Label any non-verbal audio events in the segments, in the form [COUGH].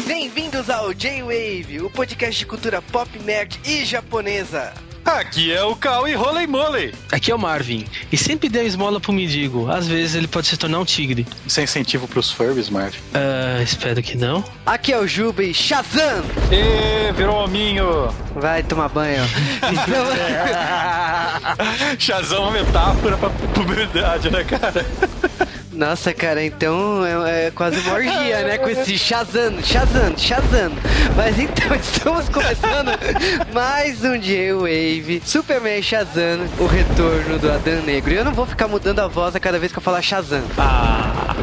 Bem-vindos ao J-Wave, o podcast de cultura pop, nerd e japonesa. Aqui é o Cal e Roley Moley. Aqui é o Marvin. E sempre dê esmola pro mendigo. Às vezes ele pode se tornar um tigre. Isso é incentivo pros furries, Marvin. Ah, espero que não. Aqui é o Juba e Shazam! Ê, virou hominho. Vai tomar banho. [LAUGHS] [LAUGHS] Shazam é uma metáfora pra puberdade, né, cara? Nossa, cara, então é, é quase uma orgia, né? Com esse Shazam, Shazam, Shazam. Mas então, [LAUGHS] estamos começando mais um J-Wave Superman Shazam, o retorno do Adão Negro. E eu não vou ficar mudando a voz a cada vez que eu falar Shazam. Ah.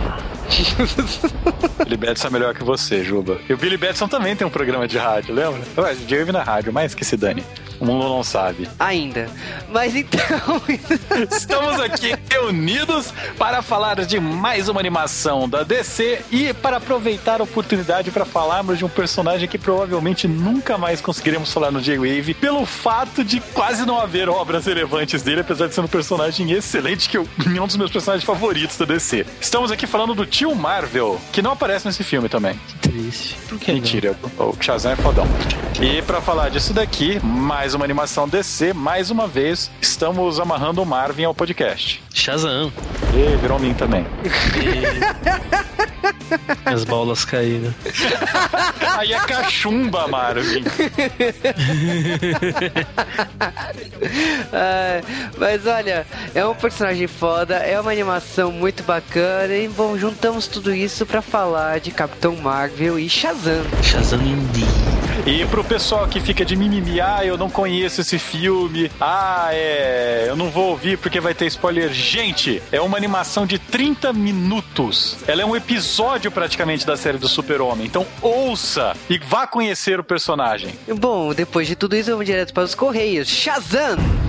[LAUGHS] Billy Batson é melhor que você, Juba. E o Billy Batson também tem um programa de rádio, lembra? Ué, J-Wave na rádio, mas que se dane. O mundo não sabe. Ainda. Mas então. [LAUGHS] Estamos aqui reunidos para falar de mais uma animação da DC e para aproveitar a oportunidade para falarmos de um personagem que provavelmente nunca mais conseguiremos falar no J-Wave pelo fato de quase não haver obras relevantes dele, apesar de ser um personagem excelente, que é [LAUGHS] um dos meus personagens favoritos da DC. Estamos aqui falando do tio Marvel, que não aparece nesse filme também. Que triste. Por que Mentira, o Shazam é fodão. E para falar disso daqui, mais uma animação DC, mais uma vez, estamos amarrando o Marvin ao podcast. Shazam. E virou mim também. As bolas caíram. Aí é cachumba, Marvin. Ah, mas olha, é um personagem foda, é uma animação muito bacana e bom, juntamos tudo isso pra falar de Capitão Marvel e Shazam. Shazam Indy. E pro pessoal que fica de mimimi, ah, eu não conheço esse filme, ah, é, eu não vou ouvir porque vai ter spoiler. Gente, é uma animação de 30 minutos. Ela é um episódio praticamente da série do Super-Homem. Então ouça e vá conhecer o personagem. Bom, depois de tudo isso, vamos direto para os Correios. Shazam!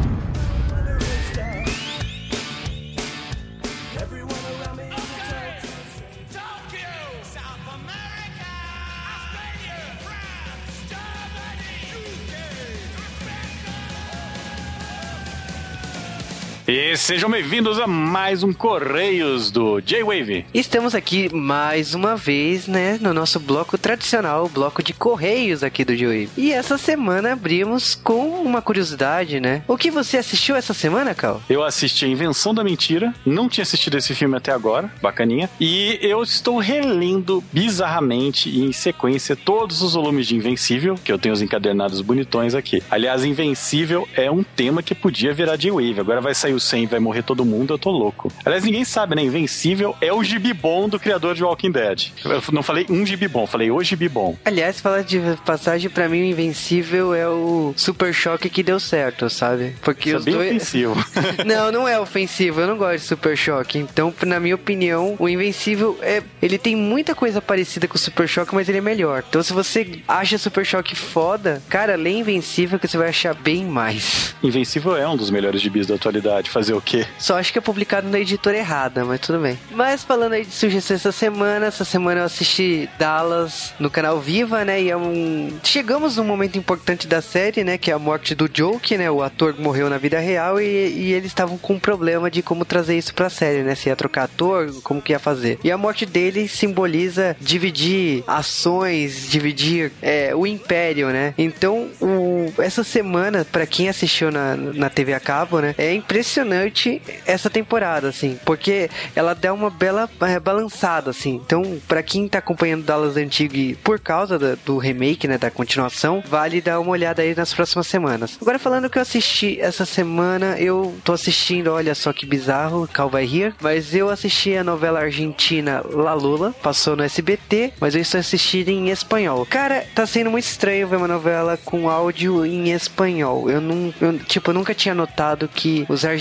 E sejam bem-vindos a mais um Correios do J-Wave. Estamos aqui mais uma vez, né, no nosso bloco tradicional, o bloco de Correios aqui do Joey. E essa semana abrimos com uma curiosidade, né? O que você assistiu essa semana, Cal? Eu assisti a Invenção da Mentira, não tinha assistido esse filme até agora, bacaninha. E eu estou relendo bizarramente e em sequência todos os volumes de Invencível, que eu tenho os encadernados bonitões aqui. Aliás, Invencível é um tema que podia virar J-Wave. Agora vai sair o 100 vai morrer todo mundo, eu tô louco. Aliás, ninguém sabe, né? Invencível é o gibi bom do criador de Walking Dead. Eu não falei um gibi bom, falei o gibi bom. Aliás, falar de passagem, pra mim, o Invencível é o Super Choque que deu certo, sabe? Porque Isso os é bem dois. ofensivo. [LAUGHS] não, não é ofensivo. Eu não gosto de Super Choque. Então, na minha opinião, o Invencível é. Ele tem muita coisa parecida com o Super Choque, mas ele é melhor. Então, se você acha Super Choque foda, cara, lê Invencível que você vai achar bem mais. Invencível é um dos melhores gibis da atualidade. Fazer o quê? Só acho que é publicado na editora errada, mas tudo bem. Mas falando aí de sugestão essa semana, essa semana eu assisti Dallas no canal Viva, né? E é um. Chegamos num momento importante da série, né? Que é a morte do Joke, né? O ator morreu na vida real e, e eles estavam com um problema de como trazer isso pra série, né? Se ia trocar ator, como que ia fazer. E a morte dele simboliza dividir ações, dividir é, o império, né? Então, o... essa semana, para quem assistiu na, na TV a cabo, né? É impressionante essa temporada, assim, porque ela dá uma bela é, balançada, assim. Então, para quem tá acompanhando Dallas antigo e por causa da- do remake, né, da continuação, vale dar uma olhada aí nas próximas semanas. Agora, falando que eu assisti essa semana, eu tô assistindo, olha só que bizarro, Cal vai rir, mas eu assisti a novela argentina La Lula, passou no SBT, mas eu estou assistindo em espanhol. Cara, tá sendo muito estranho ver uma novela com áudio em espanhol. Eu não, eu, tipo, nunca tinha notado que os argentinos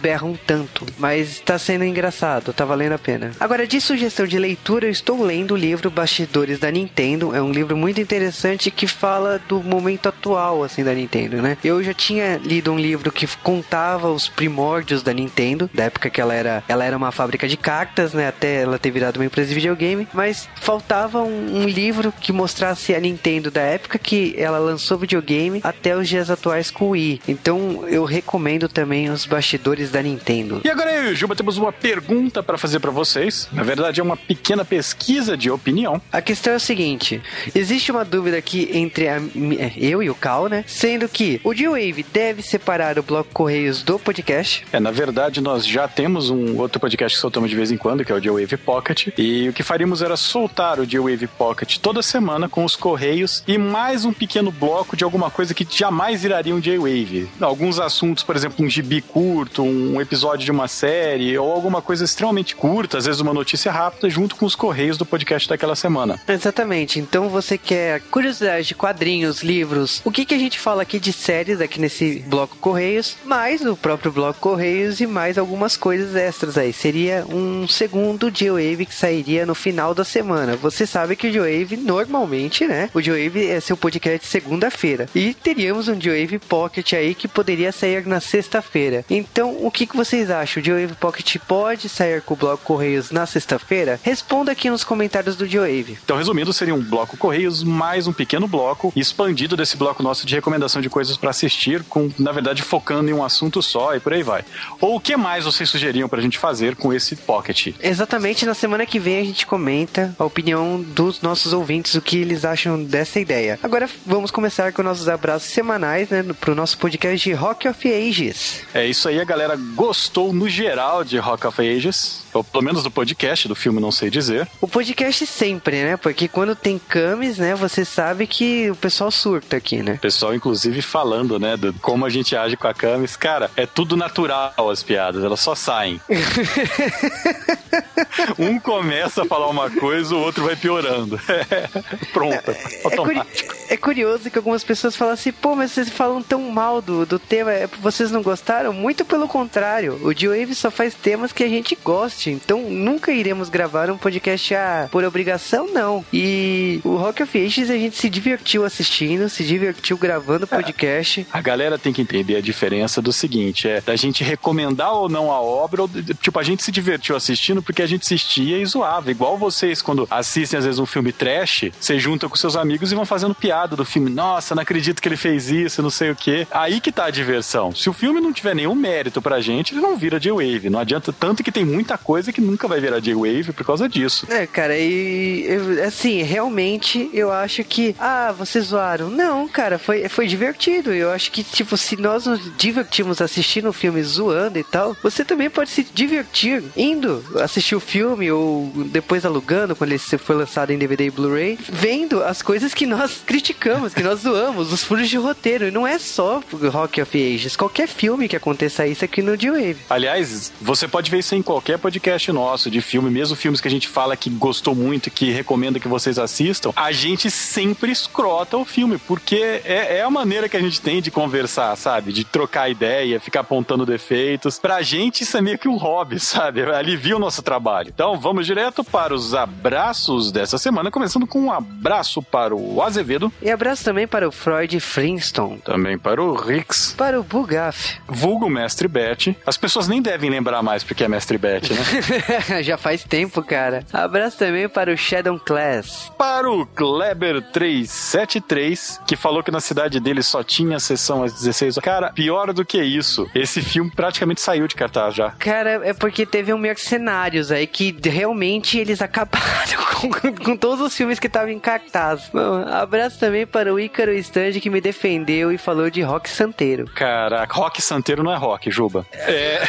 berram tanto, mas tá sendo engraçado, tá valendo a pena. Agora, de sugestão de leitura, eu estou lendo o livro Bastidores da Nintendo. É um livro muito interessante que fala do momento atual, assim, da Nintendo, né? Eu já tinha lido um livro que contava os primórdios da Nintendo, da época que ela era, ela era uma fábrica de cartas, né? Até ela ter virado uma empresa de videogame, mas faltava um, um livro que mostrasse a Nintendo da época que ela lançou videogame até os dias atuais com o Wii. Então eu recomendo também os bastidores da Nintendo. E agora eu e o Juba temos uma pergunta para fazer para vocês. Na verdade é uma pequena pesquisa de opinião. A questão é o seguinte: existe uma dúvida aqui entre a, é, eu e o Cal, né? Sendo que o D-Wave deve separar o bloco Correios do podcast. É, na verdade nós já temos um outro podcast que soltamos de vez em quando, que é o D-Wave Pocket. E o que faríamos era soltar o D-Wave Pocket toda semana com os Correios e mais um pequeno bloco de alguma coisa que jamais viraria um J-Wave. Alguns assuntos, por exemplo, um gibi curto, um episódio de uma série ou alguma coisa extremamente curta, às vezes uma notícia rápida, junto com os Correios do podcast daquela semana. Exatamente. Então você quer curiosidades de quadrinhos, livros, o que, que a gente fala aqui de séries aqui nesse bloco Correios, mais o próprio bloco Correios e mais algumas coisas extras aí. Seria um segundo J-Wave que sairia no final da semana. Você sabe que o J-Wave normalmente, né? O J-Wave é seu podcast segunda-feira. E teríamos um J-Wave Pocket aí que poderia sair na sexta-feira. Então, o que, que vocês acham? O J-Wave Pocket pode sair com o bloco Correios na sexta-feira? Responda aqui nos comentários do J-Wave. Então, resumindo, seria um bloco Correios mais um pequeno bloco expandido desse bloco nosso de recomendação de coisas para assistir, com, na verdade, focando em um assunto só e por aí vai. Ou o que mais vocês sugeriam pra gente fazer com esse Pocket? Exatamente, na semana que vem a gente comenta a opinião dos nossos ouvintes, o que eles acham dessa ideia. Agora vamos começar com nossos abraços semanais, né, pro nosso podcast de Rock of Ages. É isso aí, a galera gostou no geral de Rock of Ages, ou pelo menos do podcast, do filme não sei dizer. O podcast sempre, né? Porque quando tem camis, né, você sabe que o pessoal surta aqui, né? O pessoal, inclusive, falando, né, do como a gente age com a camis. Cara, é tudo natural as piadas, elas só saem. [LAUGHS] um começa a falar uma coisa, o outro vai piorando. [LAUGHS] Pronto, É, automático. curi- é curioso que algumas pessoas falam assim, pô, mas vocês falam tão mal do, do tema, é, vocês não gostaram? Muito pelo contrário, o G-Wave só faz temas que a gente goste, então nunca iremos gravar um podcast ah, por obrigação, não. E o Rock of Ages a gente se divertiu assistindo, se divertiu gravando o podcast. A galera tem que entender a diferença do seguinte, é da gente recomendar ou não a obra, ou, tipo, a gente se divertiu assistindo porque a gente assistia e zoava. Igual vocês, quando assistem às vezes um filme trash, você junta com seus amigos e vão fazendo piada do filme. Nossa, não acredito que ele fez isso, não sei o quê. Aí que tá a diversão. Se o filme não tiver nenhum mérito pra gente, ele não vira J-Wave. Não adianta tanto que tem muita coisa que nunca vai virar J-Wave por causa disso. É, cara, e assim, realmente eu acho que, ah, vocês zoaram. Não, cara, foi, foi divertido. Eu acho que, tipo, se nós nos divertimos assistindo o filme zoando e tal, você também pode se divertir indo assistir o filme ou depois alugando quando ele for lançado em DVD e Blu-ray, vendo as coisas que nós [LAUGHS] criticamos, que nós zoamos, os furos de roteiro. E não é só Rock of Ages. Qualquer filme que aconteça isso aqui no D-Wave. Aliás, você pode ver isso em qualquer podcast nosso de filme, mesmo filmes que a gente fala que gostou muito, que recomenda que vocês assistam, a gente sempre escrota o filme, porque é, é a maneira que a gente tem de conversar, sabe? De trocar ideia, ficar apontando defeitos. Pra gente isso é meio que um hobby, [LAUGHS] sabe? Alivia o nosso trabalho. Então vamos direto para os abraços dessa semana, começando com um abraço para o Azevedo, E abraço também para o Freud Flintstone, também para o Rix, para o Bugaf. vulgo Mestre Bet. As pessoas nem devem lembrar mais porque é Mestre Bet, né? [LAUGHS] Já faz tempo, cara. Abraço também para o Shadow Class. para o Kleber 373, que falou que na cidade dele só tinha sessão às 16 horas. Cara, pior do que isso, esse filme praticamente saiu de cartaz já. Cara, é porque teve um mercenários aí que realmente eles [LAUGHS] acabaram com, com todos os filmes que estavam em cartaz. Bom, abraço também para o Ícaro Stand que me defendeu e falou de rock santeiro. Caraca, rock santeiro não é rock, Juba. É.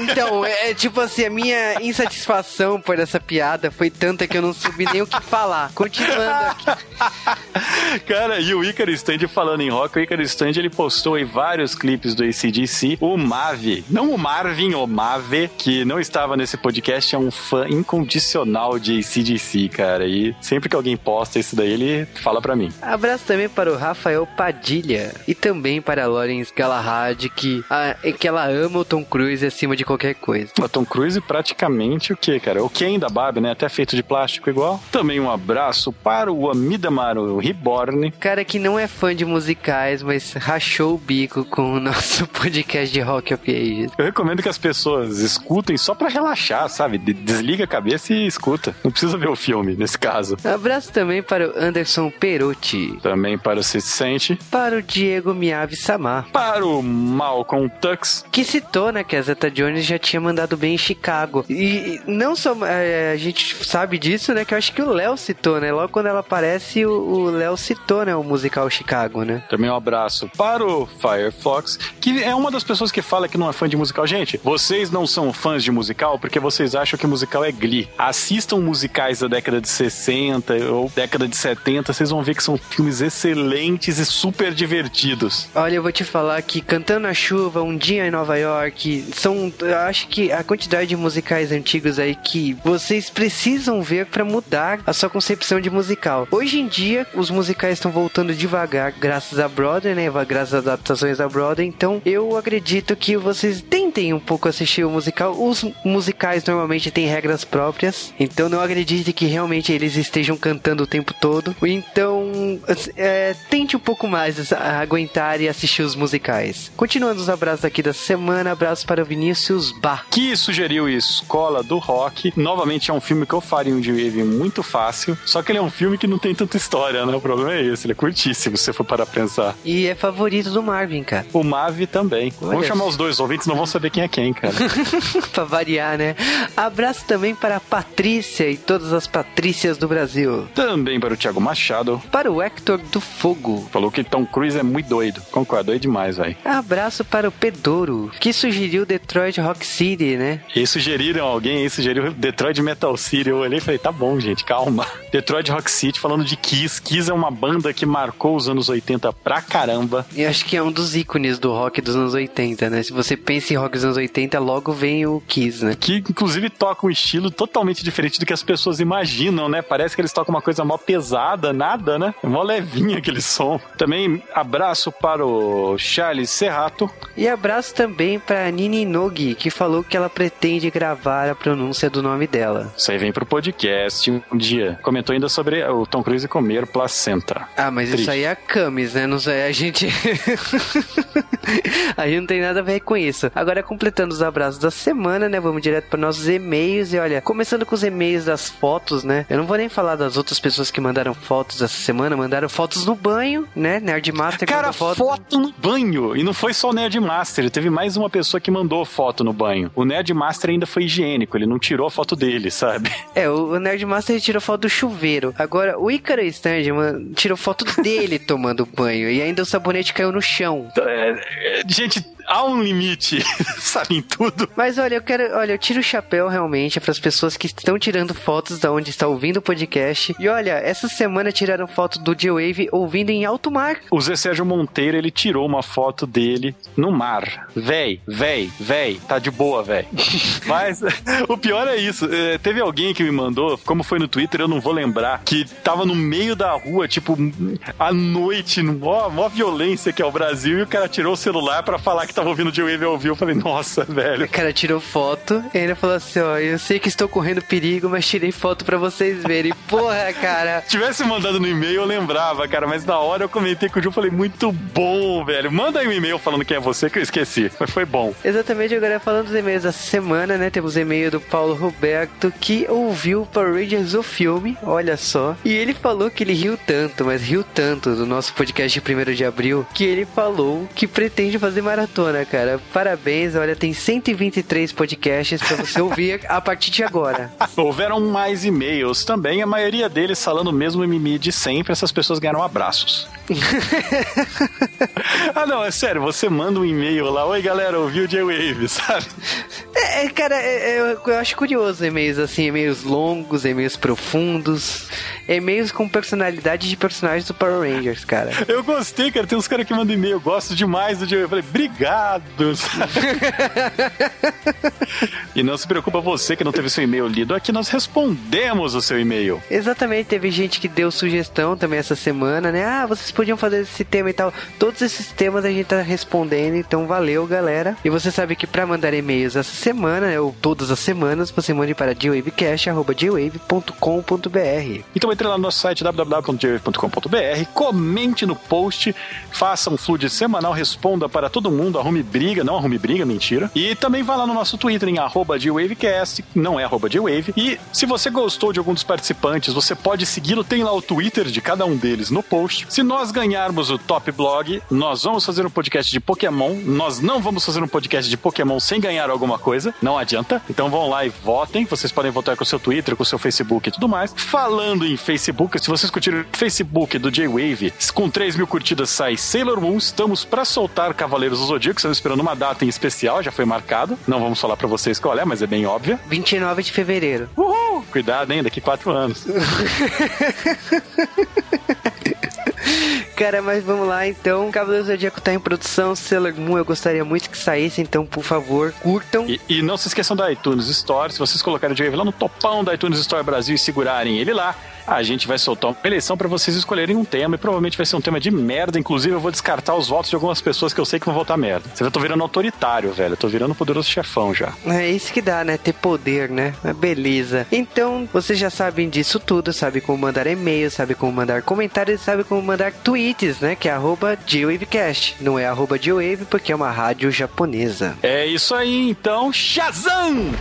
Então, é é tipo assim, a minha insatisfação por essa piada foi tanta que eu não soube nem o que falar. Continuando aqui. [LAUGHS] Cara, e o Icaro Stand falando em rock, o Icaro Stand ele postou aí vários clipes do ACDC. O Mave, não o Marvin, o Mave, que não estava nesse podcast, é um fã incondicional de ACDC, cara. E sempre que alguém posta isso daí, ele fala pra mim. Abraço também para o Rafael Padilha e também para a Lawrence Galahad, que, a, que ela ama o Tom Cruise acima cima de qualquer coisa. O Tom Cruise praticamente o que, cara? O Ken da Barbie, né? Até feito de plástico igual. Também um abraço para o Amidamaru Reborn. Cara que não é fã de musicais, mas rachou o bico com o nosso [LAUGHS] podcast de Rock of Ages. Eu recomendo que as pessoas escutem só para relaxar, sabe? Desliga a cabeça e escuta. Não precisa ver o filme, nesse caso. Abraço também para o Anderson Também para o Cicente. Para o Diego Miyavi Samar. Para o Malcolm Tux. Que citou, né, que a Zeta Jones já tinha mandado bem em Chicago. E não só é, a gente sabe disso, né, que eu acho que o Léo citou, né? Logo quando ela aparece, o Léo citou, né, o musical Chicago, né? Também um abraço para o Firefox, que é uma das pessoas que fala que não é fã de musical. Gente, vocês não são fãs de musical porque vocês acham que musical é Glee. Assistam musicais da década de 60 ou década de 70, vocês vão ver que são filmes excelentes e super divertidos. Olha, eu vou te falar que Cantando na Chuva, Um Dia em Nova York, são, acho que a quantidade de musicais antigos aí que vocês precisam ver para mudar a sua concepção de musical. Hoje em dia, os musicais estão voltando devagar, graças a Broadway, né? Graças às adaptações da Broadway. Então, eu acredito que vocês tentem um pouco assistir o musical. Os musicais normalmente têm regras próprias, então não acredite que realmente eles estejam cantando o tempo todo. Então, é, tente um pouco mais aguentar e assistir os musicais. Continuando os abraços aqui da semana, abraço para o Vinícius Bar. Que sugeriu Escola do Rock. Novamente é um filme que eu faria um de muito fácil, só que ele é um filme que não tem tanta história, né? O problema é esse, ele é curtíssimo, se você for para pensar. E é favorito do Marvin, cara. O Mavi também. Olha Vamos chamar os dois ouvintes, não vão saber quem é quem, cara. [LAUGHS] pra variar, né? Abraço também para a Patrícia e todas as Patrícias do Brasil. Também para o Thiago Machado. Para o Hector do Fogo. Falou que Tom Cruise é muito doido. Concordo, doido demais, velho. Abraço para o Pedouro, que sugeriu Detroit Rock City, né? E sugeriram alguém aí, sugeriu Detroit Metal City. Eu olhei e falei, tá bom, gente, calma. [LAUGHS] Detroit Rock City, falando de Kiss. Kiss é uma banda que marcou os anos 80 pra caramba. E acho que é um dos ícones do rock dos anos 80, né? Se você pensa em rock dos anos 80, logo vem o Kiss, né? Que inclusive toca um estilo totalmente diferente do que as pessoas imaginam, né? Parece que eles tocam uma coisa mó pesada, nada, né? Mó levinha aquele som. Também abraço para o Charles Serrato. E abraço também para Nini Nogi, que falou que ela pretende gravar a pronúncia do nome dela. Isso aí vem pro podcast um dia. Comentou ainda sobre o Tom Cruise comer placenta. Ah, mas Triste. isso aí é a Camis, né? Não sei, a gente. [LAUGHS] a gente não tem nada a ver com isso. Agora, completando os abraços da semana, né? Vamos direto para nossos e-mails. E olha, começando com os e-mails das fotos, né? Eu não vou nem falar das outras pessoas que mandaram fotos essa semana. Mandaram fotos no banho, né? Nerdmaster Cara, foto. foto no banho! E não foi só o Nerdmaster. Teve mais uma pessoa que mandou foto no banho. O Nerdmaster ainda foi higiênico. Ele não tirou a foto dele, sabe? [LAUGHS] É, o Nerdmaster tirou foto do chuveiro. Agora, o Icaro Stangeman tirou foto dele [LAUGHS] tomando banho. E ainda o sabonete caiu no chão. É, é, gente, há um limite, [LAUGHS] sabem tudo. Mas olha, eu quero, olha, eu tiro o chapéu realmente para as pessoas que estão tirando fotos da onde está ouvindo o podcast. E olha, essa semana tiraram foto do J-Wave ouvindo em alto mar. O Zé Sérgio Monteiro, ele tirou uma foto dele no mar. Véi, véi, véi, tá de boa, véi. [LAUGHS] Mas o pior é isso. É, teve alguém que me mandou, como foi no Twitter, eu não vou lembrar, que tava no meio da rua, tipo, à noite, mó, mó violência que é o Brasil, e o cara tirou o celular para falar que tava ouvindo o J-Wave ao vivo. Eu falei, nossa, velho. O cara tirou foto e ainda falou assim: ó, eu sei que estou correndo perigo, mas tirei foto para vocês verem. [LAUGHS] Porra, cara. Tivesse mandado no e-mail, eu lembrava, cara, mas na hora eu comentei com o Ju, falei, muito bom, velho. Manda aí um e-mail falando quem é você que eu esqueci, mas foi bom. Exatamente, agora falando dos e-mails dessa semana, né? Temos e-mail do Paulo Roberto que ouviu Power Rangers o filme, olha só. E ele falou que ele riu tanto, mas riu tanto do nosso podcast de 1 de abril, que ele falou que pretende fazer maratona, cara. Parabéns, olha, tem 123 podcasts para você ouvir a partir de agora. [LAUGHS] Houveram mais e-mails também, a maioria deles falando o mesmo mimimi de sempre, essas pessoas ganharam abraços. [LAUGHS] ah, não, é sério, você manda um e-mail lá, oi galera, ouviu o J-Wave, [LAUGHS] sabe? É, é, cara, é, é, eu, eu acho curioso e-mails assim, e-mails longos, e-mails profundos, e-mails com personalidade de personagens do Power Rangers, cara. Eu gostei, cara. Tem uns caras que mandam e-mail, gosto demais do. Eu falei, obrigado. [LAUGHS] e não se preocupa você que não teve seu e-mail lido, aqui nós respondemos o seu e-mail. Exatamente, teve gente que deu sugestão também essa semana, né? Ah, vocês podiam fazer esse tema e tal. Todos esses temas a gente tá respondendo, então valeu, galera. E você sabe que para mandar e-mails essa semana, ou todas as semanas, você mande para dwavecast.com.br. Então entre lá no nosso site www.dwave.com.br, comente no post, faça um flood semanal, responda para todo mundo, arrume briga, não arrume briga, mentira. E também vá lá no nosso Twitter em arroba não é arroba. E se você gostou de algum dos participantes, você pode segui-lo, tem lá o Twitter de cada um deles no post. Se nós ganharmos o Top Blog, nós vamos fazer um podcast de Pokémon. Nós não vamos fazer um podcast de Pokémon sem ganhar alguma coisa, não adianta. Então vão lá e votem. Vocês podem votar com o seu Twitter, com o seu Facebook e tudo mais. Falando em Facebook, se vocês curtiram o Facebook do J-Wave, com 3 mil curtidas sai Sailor Moon. Estamos para soltar Cavaleiros do Zodíaco. Estamos esperando uma data em especial, já foi marcado. Não vamos falar para vocês qual é, mas é bem óbvia. 29 de fevereiro. Uhul! Cuidado, hein? Daqui quatro anos. [LAUGHS] Cara, mas vamos lá então. Cavaleiro Zodíaco tá em produção. Sailor Moon eu gostaria muito que saísse, então por favor, curtam. E, e não se esqueçam da iTunes Store. Se vocês colocarem o J-Wave lá no topão da iTunes Store Brasil e segurarem ele lá, a gente vai soltar uma eleição para vocês escolherem um tema e provavelmente vai ser um tema de merda. Inclusive, eu vou descartar os votos de algumas pessoas que eu sei que vão votar merda. Você já tô virando autoritário, velho. Eu tô virando poderoso chefão já. É isso que dá, né? Ter poder, né? Beleza. Então, vocês já sabem disso tudo, sabe como mandar e-mail, sabe como mandar comentários, sabe como mandar tweets, né? Que é arroba GWavecast. Não é arroba G-Wave porque é uma rádio japonesa. É isso aí, então. Shazam!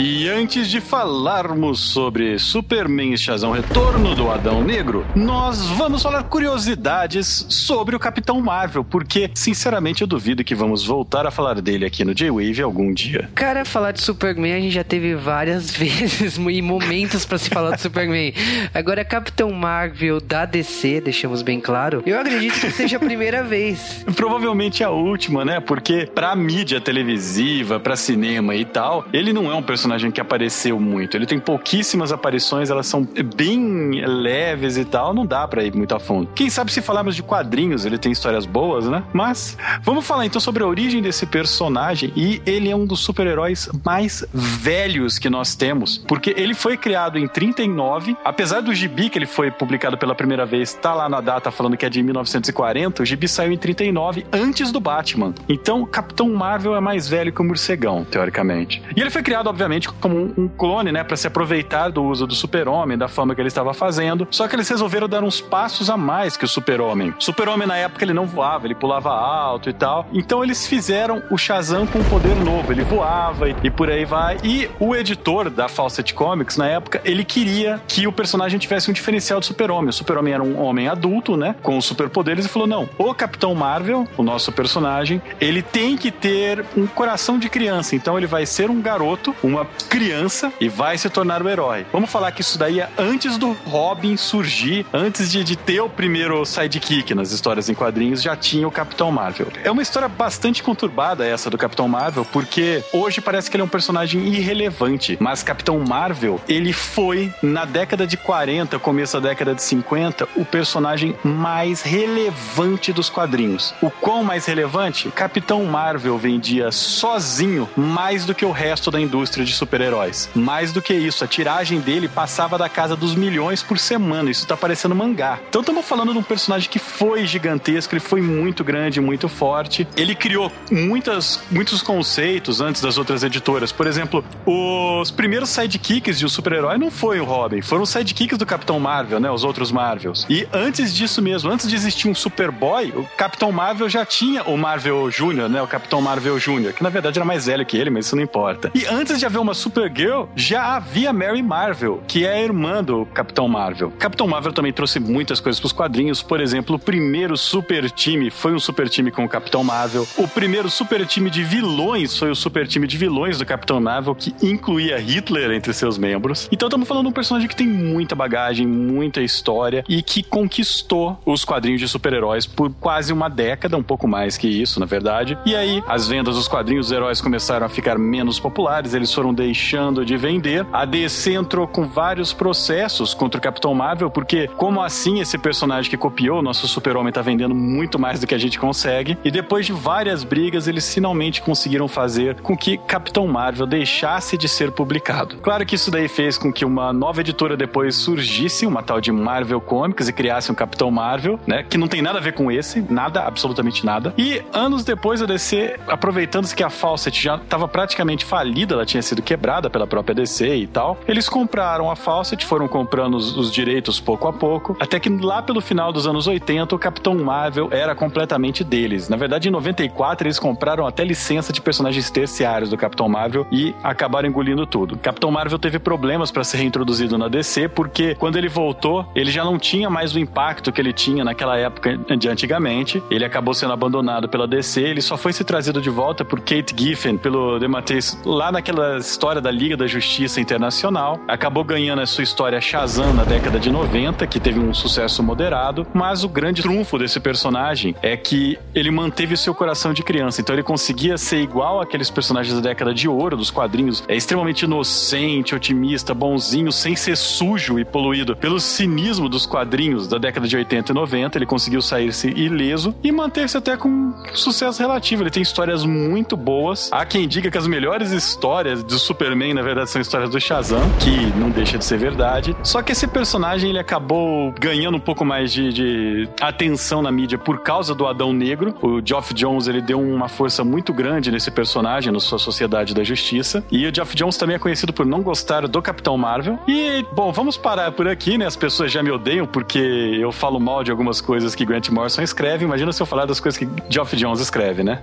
E antes de falarmos sobre Superman e Shazam Retorno do Adão Negro, nós vamos falar curiosidades sobre o Capitão Marvel, porque, sinceramente, eu duvido que vamos voltar a falar dele aqui no J-Wave algum dia. Cara, falar de Superman a gente já teve várias [LAUGHS] vezes e momentos para se falar de Superman. Agora, Capitão Marvel da DC, deixamos bem claro, eu acredito que seja a primeira vez. Provavelmente a última, né? Porque pra mídia televisiva, pra cinema e tal, ele não é um personagem que apareceu muito. Ele tem pouquíssimas aparições, elas são bem leves e tal, não dá para ir muito a fundo. Quem sabe se falarmos de quadrinhos, ele tem histórias boas, né? Mas vamos falar então sobre a origem desse personagem e ele é um dos super-heróis mais velhos que nós temos, porque ele foi criado em 39, apesar do gibi que ele foi publicado pela primeira vez, tá lá na data falando que é de 1940, o gibi saiu em 39 antes do Batman. Então, Capitão Marvel é mais velho que o Morcegão, teoricamente. E ele foi criado obviamente como um clone, né, para se aproveitar do uso do Super-Homem, da fama que ele estava fazendo. Só que eles resolveram dar uns passos a mais que o Super-Homem. Super-Homem na época ele não voava, ele pulava alto e tal. Então eles fizeram o Shazam com um poder novo, ele voava e, e por aí vai. E o editor da Fawcett Comics na época, ele queria que o personagem tivesse um diferencial do Super-Homem. O Super-Homem era um homem adulto, né, com superpoderes e falou: "Não, o Capitão Marvel, o nosso personagem, ele tem que ter um coração de criança. Então ele vai ser um garoto, uma criança e vai se tornar o herói. Vamos falar que isso daí é antes do Robin surgir, antes de, de ter o primeiro sidekick nas histórias em quadrinhos, já tinha o Capitão Marvel. É uma história bastante conturbada essa do Capitão Marvel, porque hoje parece que ele é um personagem irrelevante, mas Capitão Marvel, ele foi, na década de 40, começo da década de 50, o personagem mais relevante dos quadrinhos. O quão mais relevante? Capitão Marvel vendia sozinho mais do que o resto da indústria de super-heróis. Mais do que isso, a tiragem dele passava da casa dos milhões por semana. Isso tá parecendo mangá. Então estamos falando de um personagem que foi gigantesco, ele foi muito grande, muito forte. Ele criou muitas, muitos conceitos antes das outras editoras. Por exemplo, os primeiros sidekicks de um super-herói não foi o Robin, foram os sidekicks do Capitão Marvel, né? Os outros Marvels. E antes disso mesmo, antes de existir um Superboy, o Capitão Marvel já tinha o Marvel Júnior, né? O Capitão Marvel Júnior, que na verdade era mais velho que ele, mas isso não importa. E antes de haver uma super Supergirl já havia Mary Marvel, que é a irmã do Capitão Marvel. Capitão Marvel também trouxe muitas coisas pros quadrinhos. Por exemplo, o primeiro super time foi um super time com o Capitão Marvel. O primeiro super time de vilões foi o super time de vilões do Capitão Marvel, que incluía Hitler entre seus membros. Então estamos falando de um personagem que tem muita bagagem, muita história e que conquistou os quadrinhos de super-heróis por quase uma década, um pouco mais que isso, na verdade. E aí, as vendas dos quadrinhos dos heróis começaram a ficar menos populares, eles foram deixando de vender. A DC entrou com vários processos contra o Capitão Marvel, porque como assim esse personagem que copiou nosso super-homem tá vendendo muito mais do que a gente consegue? E depois de várias brigas, eles finalmente conseguiram fazer com que Capitão Marvel deixasse de ser publicado. Claro que isso daí fez com que uma nova editora depois surgisse, uma tal de Marvel Comics, e criasse um Capitão Marvel, né? Que não tem nada a ver com esse, nada, absolutamente nada. E anos depois a DC, aproveitando-se que a Fawcett já estava praticamente falida, ela tinha sido quebrada pela própria DC e tal, eles compraram a Fawcett, foram comprando os, os direitos pouco a pouco, até que lá pelo final dos anos 80 o Capitão Marvel era completamente deles. Na verdade, em 94 eles compraram até licença de personagens terciários do Capitão Marvel e acabaram engolindo tudo. Capitão Marvel teve problemas para ser reintroduzido na DC porque quando ele voltou, ele já não tinha mais o impacto que ele tinha naquela época de antigamente. Ele acabou sendo abandonado pela DC, ele só foi se trazido de volta por Kate Giffen, pelo DeMatteis, lá naquela história da Liga da Justiça Internacional. Acabou ganhando a sua história Shazam na década de 90, que teve um sucesso moderado, mas o grande trunfo desse personagem é que ele manteve o seu coração de criança, então ele conseguia ser igual àqueles personagens da década de ouro dos quadrinhos, é extremamente inocente, otimista, bonzinho, sem ser sujo e poluído pelo cinismo dos quadrinhos da década de 80 e 90. Ele conseguiu sair-se ileso e manter-se até com sucesso relativo. Ele tem histórias muito boas. Há quem diga que as melhores histórias do Superman, na verdade, são histórias do Shazam, que não deixa de ser verdade. Só que esse personagem ele acabou ganhando um pouco mais de, de atenção na mídia por causa do Adão Negro. O Geoff Jones ele deu uma força muito grande nesse personagem, na sua Sociedade da Justiça. E o Geoff Jones também é conhecido por não gostar do Capitão Marvel. E, bom, vamos parar por aqui, né? As pessoas já me odeiam porque eu falo mal de algumas coisas que Grant Morrison escreve. Imagina se eu falar das coisas que Geoff Jones escreve, né?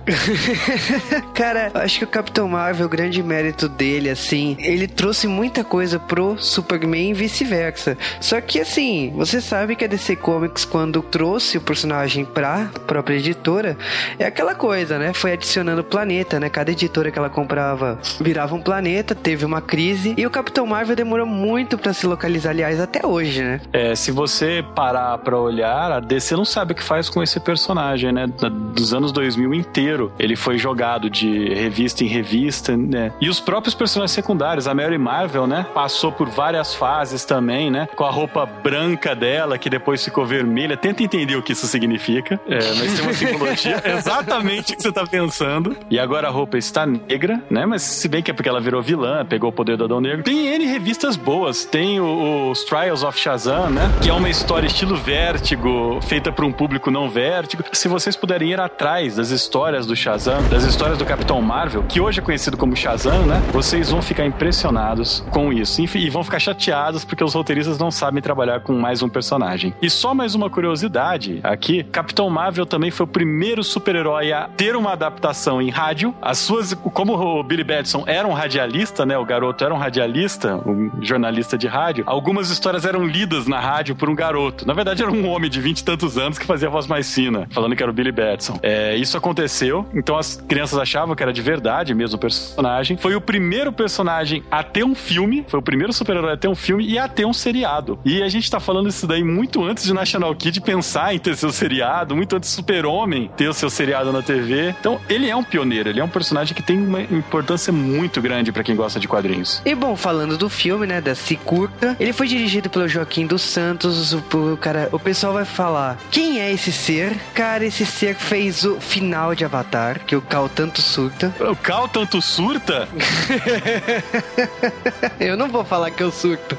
[LAUGHS] Cara, acho que o Capitão Marvel, o grande mérito dele, assim, ele trouxe muita coisa pro Superman e vice-versa. Só que, assim, você sabe que a DC Comics, quando trouxe o personagem pra própria editora, é aquela coisa, né? Foi adicionando planeta, né? Cada editora que ela comprava virava um planeta, teve uma crise, e o Capitão Marvel demorou muito para se localizar, aliás, até hoje, né? É, se você parar pra olhar, a DC não sabe o que faz com esse personagem, né? Dos anos 2000 inteiro, ele foi jogado de revista em revista, né? E os próprios personagens secundários, a Mary Marvel, né? Passou por várias fases também, né? Com a roupa branca dela, que depois ficou vermelha. Tenta entender o que isso significa. É, mas tem uma [LAUGHS] simbologia exatamente o que você tá pensando. E agora a roupa está negra, né? Mas se bem que é porque ela virou vilã, pegou o poder do Adão Negro. Tem N revistas boas. Tem o, os Trials of Shazam, né? Que é uma história estilo vértigo, feita para um público não vértigo. Se vocês puderem ir atrás das histórias do Shazam, das histórias do Capitão Marvel, que hoje é conhecido como Shazam, né? Vocês vão ficar impressionados com isso. E vão ficar chateados porque os roteiristas não sabem trabalhar com mais um personagem. E só mais uma curiosidade aqui: Capitão Marvel também foi o primeiro super-herói a ter uma adaptação em rádio. As suas, como o Billy Batson era um radialista, né? O garoto era um radialista, um jornalista de rádio. Algumas histórias eram lidas na rádio por um garoto. Na verdade, era um homem de vinte e tantos anos que fazia a voz mais fina, falando que era o Billy Batson. É, isso aconteceu, então as crianças achavam que era de verdade mesmo o personagem. Foi o primeiro personagem a ter um filme, foi o primeiro super-herói a ter um filme e a ter um seriado. E a gente tá falando isso daí muito antes de National Kid pensar em ter seu seriado, muito antes do Super-Homem ter o seu seriado na TV. Então, ele é um pioneiro, ele é um personagem que tem uma importância muito grande para quem gosta de quadrinhos. E bom, falando do filme, né, desse curta, ele foi dirigido pelo Joaquim dos Santos. O, o, cara, o pessoal vai falar: quem é esse ser? Cara, esse ser fez o final de Avatar, que o Cal tanto surta. O Cal tanto surta? [LAUGHS] [LAUGHS] eu não vou falar que eu surto.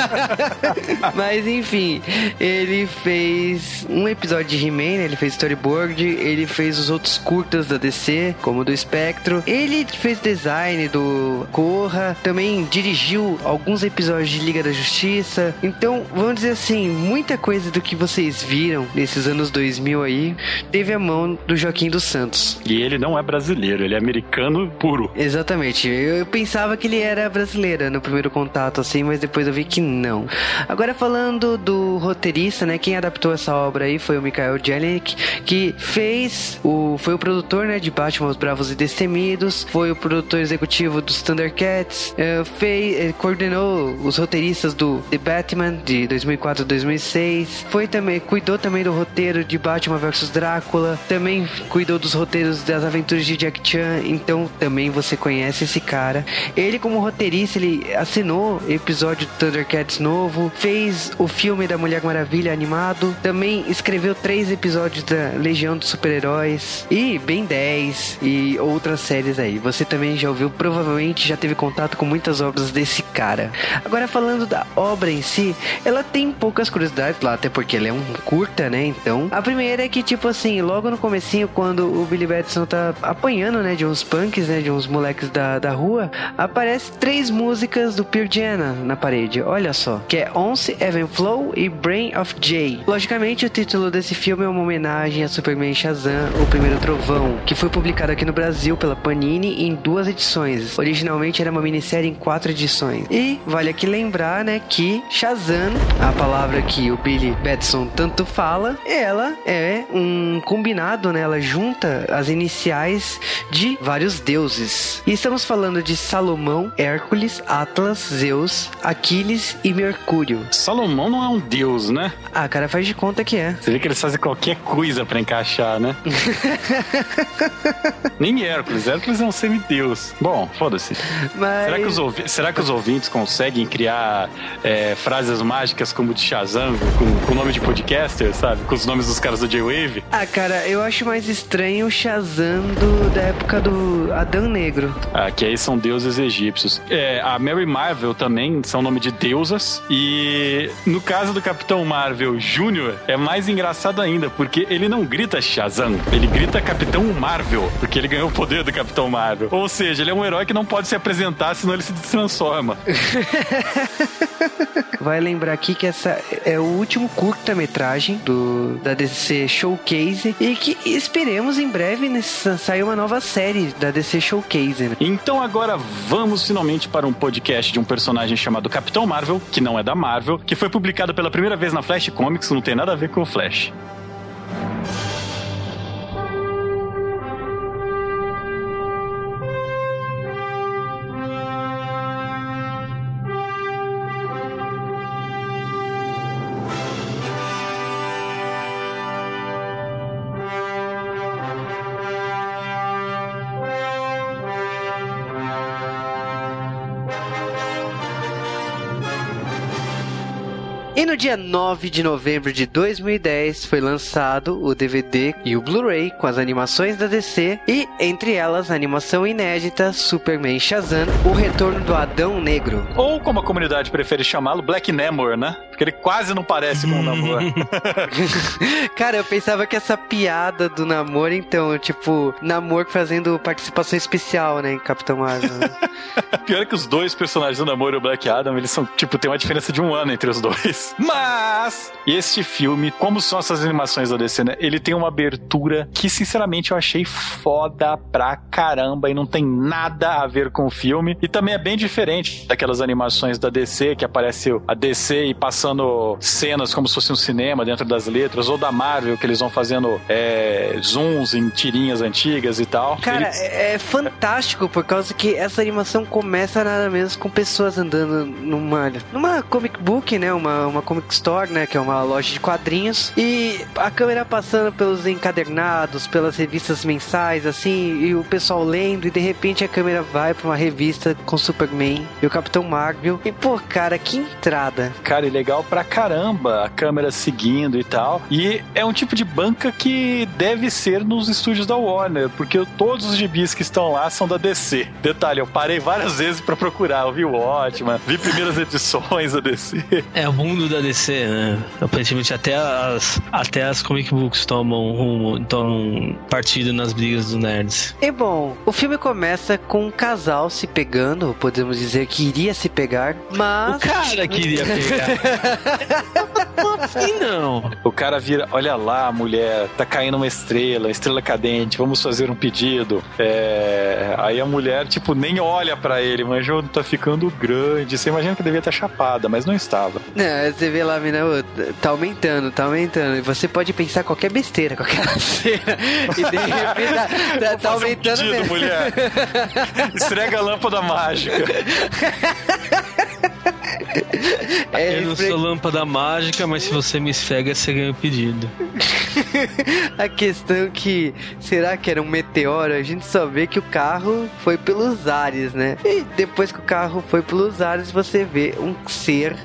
[LAUGHS] Mas enfim, ele fez um episódio de He-Man, né? ele fez storyboard, ele fez os outros curtas da DC, como do Espectro. Ele fez design do Corra, também dirigiu alguns episódios de Liga da Justiça. Então, vamos dizer assim, muita coisa do que vocês viram nesses anos 2000 aí teve a mão do Joaquim dos Santos. E ele não é brasileiro, ele é americano puro. Exatamente. Eu, pensava que ele era brasileiro no primeiro contato, assim, mas depois eu vi que não. Agora falando do roteirista, né? Quem adaptou essa obra aí foi o Michael Jelenic, que fez o. foi o produtor, né, de Batman Os Bravos e Destemidos, foi o produtor executivo dos Thundercats, uh, fez, coordenou os roteiristas do The Batman de 2004 2006, foi também, cuidou também do roteiro de Batman vs Drácula, também cuidou dos roteiros das aventuras de Jack Chan, então também você conhece esse cara. Ele como roteirista, ele assinou episódio do Thundercats novo, fez o filme da Mulher Maravilha animado, também escreveu três episódios da Legião dos Super-Heróis e Ben 10 e outras séries aí. Você também já ouviu, provavelmente já teve contato com muitas obras desse cara. Agora falando da obra em si, ela tem poucas curiosidades lá, até porque ela é um curta, né? Então, a primeira é que tipo assim, logo no comecinho quando o Billy Batson tá apanhando, né, de uns punks, né, de uns moleques da, da rua, aparece três músicas do Pearl Jam na parede. Olha só, que é Once, Evan Flow e Brain of Jay. Logicamente, o título desse filme é uma homenagem a Superman Shazam, o primeiro trovão, que foi publicado aqui no Brasil pela Panini em duas edições. Originalmente era uma minissérie em quatro edições. E vale aqui lembrar, né, que Shazam, a palavra que o Billy Batson tanto fala, ela é um combinado, né? Ela junta as iniciais de vários deuses. E estamos falando de Salomão, Hércules, Atlas, Zeus, Aquiles e Mercúrio. Salomão não é um deus, né? Ah, cara, faz de conta que é. Você vê que eles fazem qualquer coisa para encaixar, né? [LAUGHS] Nem Hércules. Hércules é um semideus. Bom, foda-se. Mas... Será, que os ouvi... Será que os ouvintes conseguem criar é, frases mágicas como de Shazam, com, com o nome de podcaster, sabe? Com os nomes dos caras do J-Wave? Ah, cara, eu acho mais estranho o Shazam do, da época do Adão Negro. Ah, que aí são deuses egípcios. É, a Mary Marvel também são nome de deusas. E no caso do Capitão Marvel Júnior, é mais engraçado ainda, porque ele não grita Shazam, ele grita Capitão Marvel, porque ele ganhou o poder do Capitão Marvel. Ou seja, ele é um herói que não pode se apresentar, senão ele se transforma. [LAUGHS] Vai lembrar aqui que essa é o último curta-metragem do da DC Showcase e que esperemos em breve sair uma nova série da DC Showcase. Né? Então agora vamos finalmente para um podcast de um personagem chamado Capitão Marvel, que não é da Marvel, que foi publicado pela primeira vez na Flash Comics, não tem nada a ver com o Flash. E no dia 9 de novembro de 2010 foi lançado o DVD e o Blu-ray com as animações da DC e, entre elas, a animação inédita Superman Shazam, o retorno do Adão Negro. Ou, como a comunidade prefere chamá-lo, Black Namor, né? Porque ele quase não parece com o Namor. [LAUGHS] Cara, eu pensava que essa piada do Namor, então, tipo, Namor fazendo participação especial, né, em Capitão Marvel. Né? [LAUGHS] Pior é que os dois personagens do Namor e o Black Adam, eles são, tipo, tem uma diferença de um ano entre os dois. [LAUGHS] Mas este filme, como são essas animações da DC, né? Ele tem uma abertura que, sinceramente, eu achei foda pra caramba e não tem nada a ver com o filme. E também é bem diferente daquelas animações da DC que aparece a DC e passando cenas como se fosse um cinema dentro das letras, ou da Marvel que eles vão fazendo é, zooms em tirinhas antigas e tal. Cara, Ele... é, é fantástico por causa que essa animação começa nada menos com pessoas andando numa, numa comic book, né? Uma, uma comic store, né? Que é uma loja de quadrinhos. E a câmera passando pelos encadernados, pelas revistas mensais, assim, e o pessoal lendo, e de repente a câmera vai pra uma revista com Superman e o Capitão Marvel. E, pô, cara, que entrada. Cara, e legal pra caramba a câmera seguindo e tal. E é um tipo de banca que deve ser nos estúdios da Warner, porque todos os gibis que estão lá são da DC. Detalhe, eu parei várias vezes para procurar, eu vi o Ótima, vi primeiras [LAUGHS] edições da DC. É o mundo da DC, né? Aparentemente até as, até as comic books tomam rumo, tomam partido nas brigas dos nerds. E bom, o filme começa com um casal se pegando, podemos dizer que iria se pegar, mas. O cara queria pegar. [LAUGHS] [LAUGHS] assim não. O cara vira, olha lá, mulher, tá caindo uma estrela, estrela cadente, vamos fazer um pedido. É... Aí a mulher, tipo, nem olha para ele, mas já tá ficando grande. Você imagina que devia estar chapada, mas não estava. Não, você vê lá, mina, tá aumentando, tá aumentando. E você pode pensar qualquer besteira com aquela [LAUGHS] cena. E de repente tá, tá, tá aumentando um pedido, mesmo. mulher. [LAUGHS] Esfrega a lâmpada mágica. [LAUGHS] É, eu não sou lâmpada mágica, mas se você me esfrega, você ganha o pedido. [LAUGHS] A questão é que será que era um meteoro? A gente só vê que o carro foi pelos ares, né? E depois que o carro foi pelos ares, você vê um ser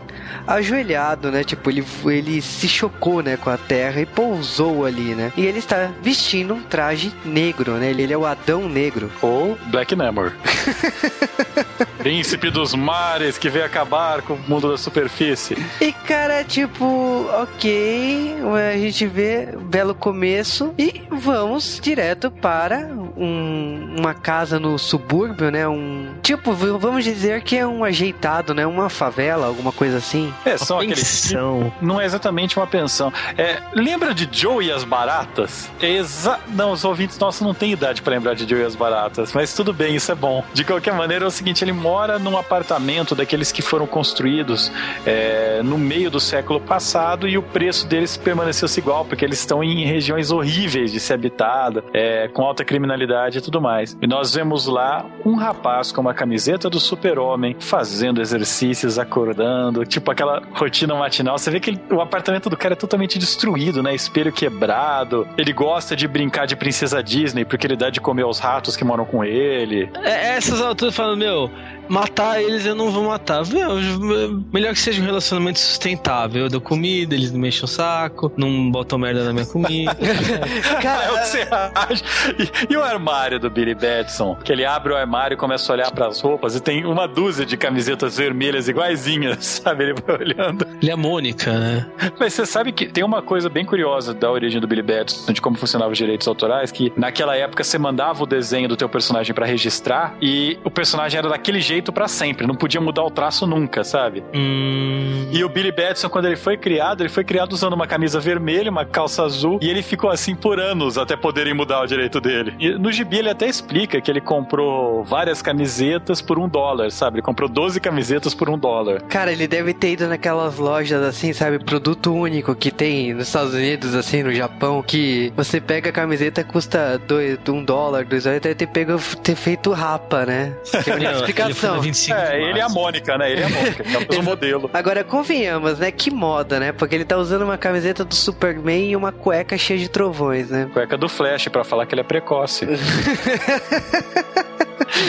ajoelhado, né? Tipo, ele, ele se chocou, né, com a terra e pousou ali, né? E ele está vestindo um traje negro, né? Ele, ele é o Adão Negro. Ou Black Namor. [LAUGHS] Príncipe dos mares que veio acabar com o mundo da superfície. E cara, tipo, ok, a gente vê belo começo e vamos direto para um- uma casa no subúrbio, né? Um tipo, vamos dizer que é um ajeitado, né? Uma favela, alguma coisa assim. É, são Uma aqueles. pensão. Não é exatamente uma pensão. É, lembra de Joe e as Baratas? Exa... Não, os ouvintes nossos não têm idade pra lembrar de Joe e as Baratas, mas tudo bem, isso é bom. De qualquer maneira, é o seguinte: ele mora num apartamento daqueles que foram construídos é, no meio do século passado e o preço deles permaneceu igual, porque eles estão em regiões horríveis de ser habitada, é, com alta criminalidade e tudo mais. E nós vemos lá um rapaz com uma camiseta do super-homem fazendo exercícios, acordando, tipo aquela rotina matinal. Você vê que ele- o apartamento do cara é totalmente destruído, né? Espelho quebrado. Ele gosta de brincar de princesa Disney porque ele dá de comer aos ratos que moram com ele. É, essas alturas falando, meu, matar eles eu não vou matar. Meu, melhor que seja um relacionamento sustentável. Eu dou comida, eles não mexem o saco, não botam merda na minha comida. [LAUGHS] É o que você acha? E, e o armário do Billy Batson? Que ele abre o armário e começa a olhar pras roupas e tem uma dúzia de camisetas vermelhas iguaizinhas, [LAUGHS] sabe? Ele vai olhando. Ele é a Mônica, né? Mas você sabe que tem uma coisa bem curiosa da origem do Billy Batson, de como funcionavam os direitos autorais, que naquela época você mandava o desenho do teu personagem pra registrar e o personagem era daquele jeito pra sempre, não podia mudar o traço nunca, sabe? Hum. E o Billy Batson, quando ele foi criado, ele foi criado usando uma camisa vermelha, uma calça azul, e ele ficou assim por anos até poderem mudar o direito dele. E no gibi ele até explica que ele comprou várias camisetas por um dólar, sabe? Ele comprou 12 camisetas por um dólar. Cara, ele deve ter ido naquelas lojas assim, sabe? Produto único que tem nos Estados Unidos, assim, no Japão, que você pega a camiseta custa dois, um dólar, dois dólares, deve ter, pego, ter feito rapa, né? Que é a única explicação. Na 25 É, de ele é a. Mônica, né? Ele é a Mônica, que é o mesmo [LAUGHS] modelo. Agora, convenhamos, né? Que moda, né? Porque ele tá usando uma camiseta do Superman e uma cueca cheia de trovões, né? Cueca do Flash, pra falar que ele é precoce. [LAUGHS]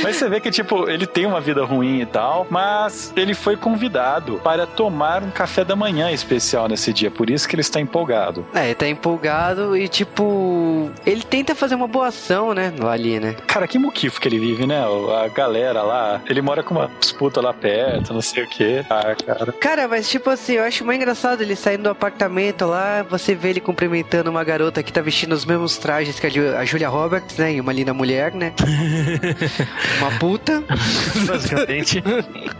Mas você vê que, tipo, ele tem uma vida ruim e tal, mas ele foi convidado para tomar um café da manhã especial nesse dia, por isso que ele está empolgado. É, ele tá empolgado e, tipo, ele tenta fazer uma boa ação, né? Ali, né? Cara, que muquifo que ele vive, né? A galera lá, ele mora com uma disputa lá perto, não sei o quê. Ah, cara. Cara, mas tipo assim, eu acho mais engraçado ele saindo do apartamento lá, você vê ele cumprimentando uma garota que tá vestindo os mesmos trajes que a, Ju- a Julia Roberts, né? E uma linda mulher, né? [LAUGHS] uma puta. Basicamente.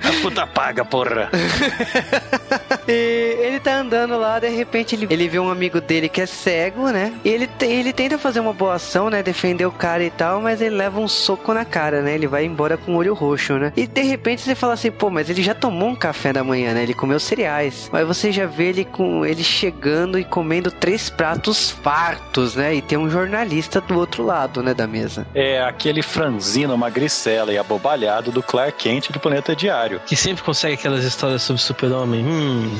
A puta paga, porra. [LAUGHS] E ele tá andando lá, de repente ele, ele vê um amigo dele que é cego, né? E ele, ele tenta fazer uma boa ação, né? Defender o cara e tal, mas ele leva um soco na cara, né? Ele vai embora com o olho roxo, né? E de repente você fala assim, pô, mas ele já tomou um café da manhã, né? Ele comeu cereais. Mas você já vê ele com ele chegando e comendo três pratos fartos, né? E tem um jornalista do outro lado, né, da mesa. É aquele franzino, magricela e abobalhado do Clark Kent do Planeta Diário. Que sempre consegue aquelas histórias sobre super-homem. Hum.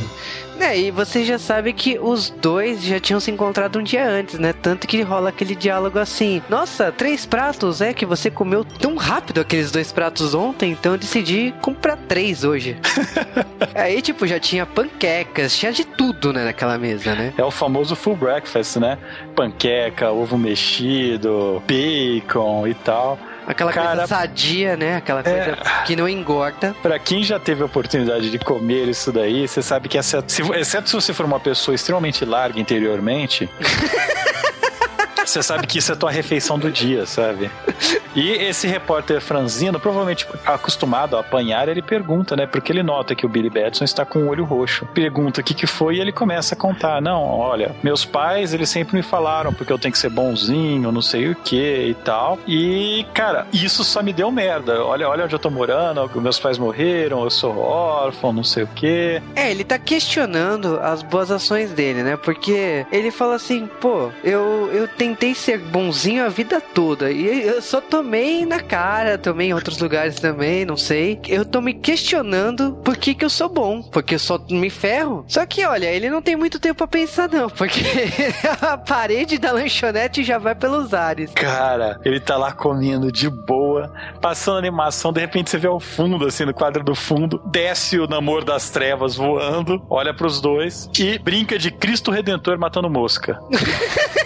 É, e você já sabe que os dois já tinham se encontrado um dia antes, né? Tanto que rola aquele diálogo assim: Nossa, três pratos, é que você comeu tão rápido aqueles dois pratos ontem, então eu decidi comprar três hoje. [LAUGHS] Aí, tipo, já tinha panquecas, tinha de tudo, né, naquela mesa, né? É o famoso full breakfast, né? Panqueca, ovo mexido, bacon e tal. Aquela Cara- coisa sadia, né? Aquela coisa que não engorda. Pra quem já teve a oportunidade de comer isso daí, você sabe que se, exceto se você for uma pessoa extremamente larga interiormente, [LAUGHS] você sabe que isso é tua refeição do dia, sabe? E esse repórter franzino, provavelmente acostumado a apanhar, ele pergunta, né? Porque ele nota que o Billy Batson está com o olho roxo. Pergunta o que que foi e ele começa a contar. Não, olha, meus pais, eles sempre me falaram porque eu tenho que ser bonzinho, não sei o que e tal. E, cara, isso só me deu merda. Olha, olha onde eu tô morando, meus pais morreram, eu sou órfão, não sei o que. É, ele tá questionando as boas ações dele, né? Porque ele fala assim, pô, eu, eu tentei ser bonzinho a vida toda e eu só tomei na cara, tomei em outros lugares também, não sei. Eu tô me questionando por que que eu sou bom, porque eu só me ferro. Só que, olha, ele não tem muito tempo pra pensar não, porque [LAUGHS] a parede da lanchonete já vai pelos ares. Cara, ele tá lá comendo de boa, passando animação, de repente você vê ao fundo, assim, no quadro do fundo, desce o namoro das trevas voando, olha pros dois e brinca de Cristo Redentor matando mosca. [LAUGHS]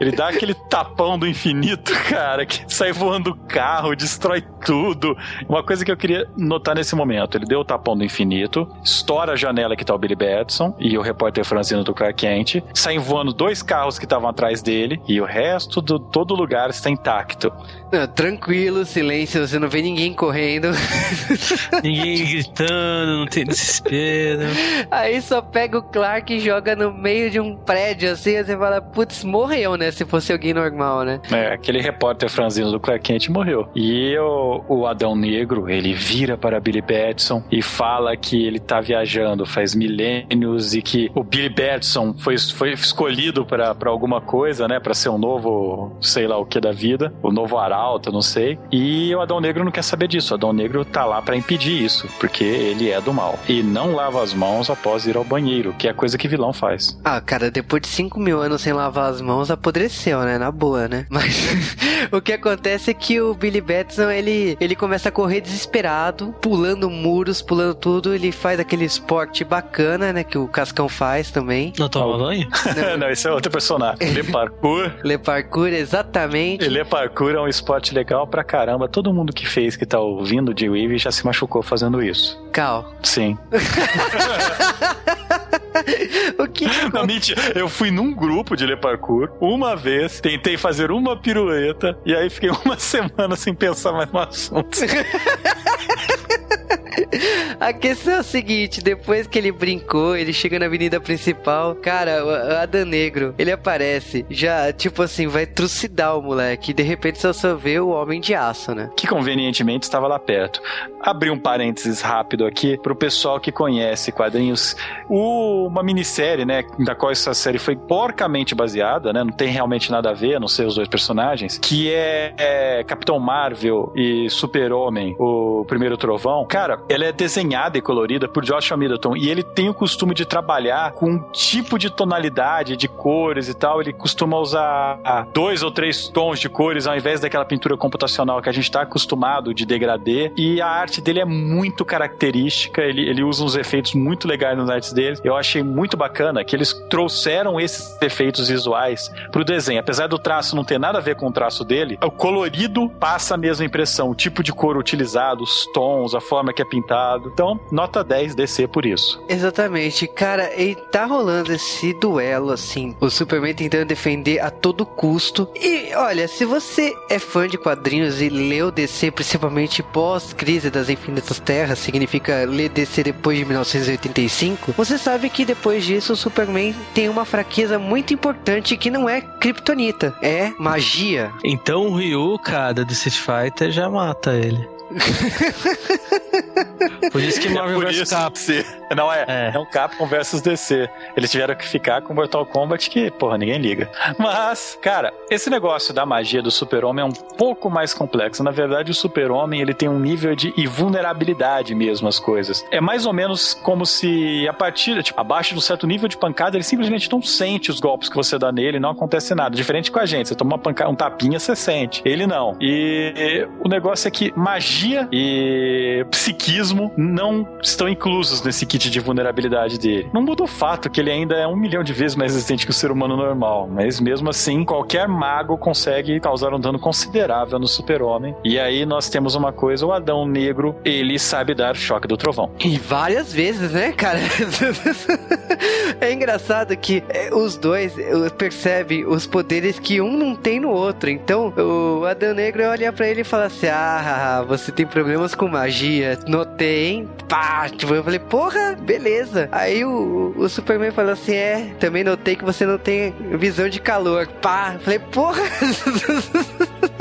Ele dá aquele tapão do infinito, [LAUGHS] cara, que sai voando o carro, destrói tudo. Uma coisa que eu queria notar nesse momento: ele deu o tapão do infinito, estoura a janela que tá o Billy Batson e o repórter franzino do Clark Kent, saem voando dois carros que estavam atrás dele e o resto do todo lugar está intacto. Não, tranquilo, silêncio, você não vê ninguém correndo. [LAUGHS] ninguém gritando, não tem desespero. Aí só pega o Clark e joga no meio de um prédio assim, você fala, putz, morreu, né? Se fosse alguém normal, né? É, aquele repórter franzino do Clark Kent morreu. E o, o Adão Negro, ele vira para Billy Batson e fala que ele tá viajando faz milênios e que o Billy Batson foi, foi escolhido para alguma coisa, né? Para ser um novo, sei lá o que da vida, o novo arauto, não sei. E o Adão Negro não quer saber disso. O Adão Negro tá lá para impedir isso, porque ele é do mal. E não lava as mãos após ir ao banheiro, que é a coisa que vilão faz. Ah, cara, depois de 5 mil anos sem lavar as mãos, apodreceu, né? Na boa, né? [LAUGHS] Mas o que acontece é que o Billy Batson, ele, ele começa a correr desesperado, pulando muros, pulando tudo. Ele faz aquele esporte bacana, né? Que o Cascão faz também. Não toma banho? [LAUGHS] Não, não, esse é outro personagem. Le Parkour. Le Parkour, exatamente. Le Parkour é um esporte legal pra caramba. Todo mundo que fez, que tá ouvindo de Weave, já se machucou fazendo isso. Cal. Sim. [LAUGHS] [LAUGHS] o que? Não, mentira. Eu fui num grupo de Le Parkour uma vez, tentei fazer uma pirueta e aí fiquei [LAUGHS] uma semana sem pensar mais no assunto. [LAUGHS] [LAUGHS] A questão é o seguinte, depois que ele brincou, ele chega na avenida principal, cara, o Adam Negro, ele aparece, já, tipo assim, vai trucidar o moleque, e de repente você só vê o Homem de Aço, né? Que convenientemente estava lá perto. Abri um parênteses rápido aqui pro pessoal que conhece quadrinhos. O, uma minissérie, né, da qual essa série foi porcamente baseada, né, não tem realmente nada a ver, a não ser os dois personagens, que é, é Capitão Marvel e Super-Homem, o Primeiro Trovão. Cara, ela é desenhada e colorida por Joshua Middleton e ele tem o costume de trabalhar com um tipo de tonalidade, de cores e tal. Ele costuma usar dois ou três tons de cores ao invés daquela pintura computacional que a gente está acostumado de degradê. E a arte dele é muito característica, ele, ele usa uns efeitos muito legais nas artes dele. Eu achei muito bacana que eles trouxeram esses efeitos visuais pro desenho. Apesar do traço não ter nada a ver com o traço dele, o colorido passa a mesma impressão. O tipo de cor utilizado, os tons, a forma que é pintado. Então, nota 10 DC por isso. Exatamente. Cara, e tá rolando esse duelo, assim. O Superman tentando defender a todo custo. E, olha, se você é fã de quadrinhos e leu DC, principalmente pós-crise das Infinitas Terras, significa ler DC depois de 1985, você sabe que depois disso o Superman tem uma fraqueza muito importante que não é kryptonita, é magia. Então o Ryu, cara, do Street Fighter já mata ele. [LAUGHS] Por isso que Marvel é vs Capcom. Não é, é, é um Capcom versus DC. Eles tiveram que ficar com Mortal Kombat que, porra, ninguém liga. Mas, cara, esse negócio da magia do Super-Homem é um pouco mais complexo. Na verdade, o Super-Homem, ele tem um nível de invulnerabilidade mesmo às coisas. É mais ou menos como se a partir, tipo, abaixo de um certo nível de pancada, ele simplesmente não sente os golpes que você dá nele, não acontece nada. Diferente com a gente, você toma uma pancada, um tapinha, você sente. Ele não. E o negócio é que magia e psiquismo não estão inclusos nesse kit de vulnerabilidade dele. Não muda o fato que ele ainda é um milhão de vezes mais resistente que o ser humano normal, mas mesmo assim, qualquer mago consegue causar um dano considerável no super-homem. E aí nós temos uma coisa, o Adão Negro, ele sabe dar choque do trovão. E várias vezes, né, cara? [LAUGHS] é engraçado que é, os dois percebem os poderes que um não tem no outro. Então, o Adão Negro olha para ele e fala assim: Ah, você tem problemas com magia. Notei, hein? Pá! Tipo, eu falei, porra, beleza. Aí o, o Superman falou assim: É, também notei que você não tem visão de calor. Pá! Eu falei, porra! [LAUGHS]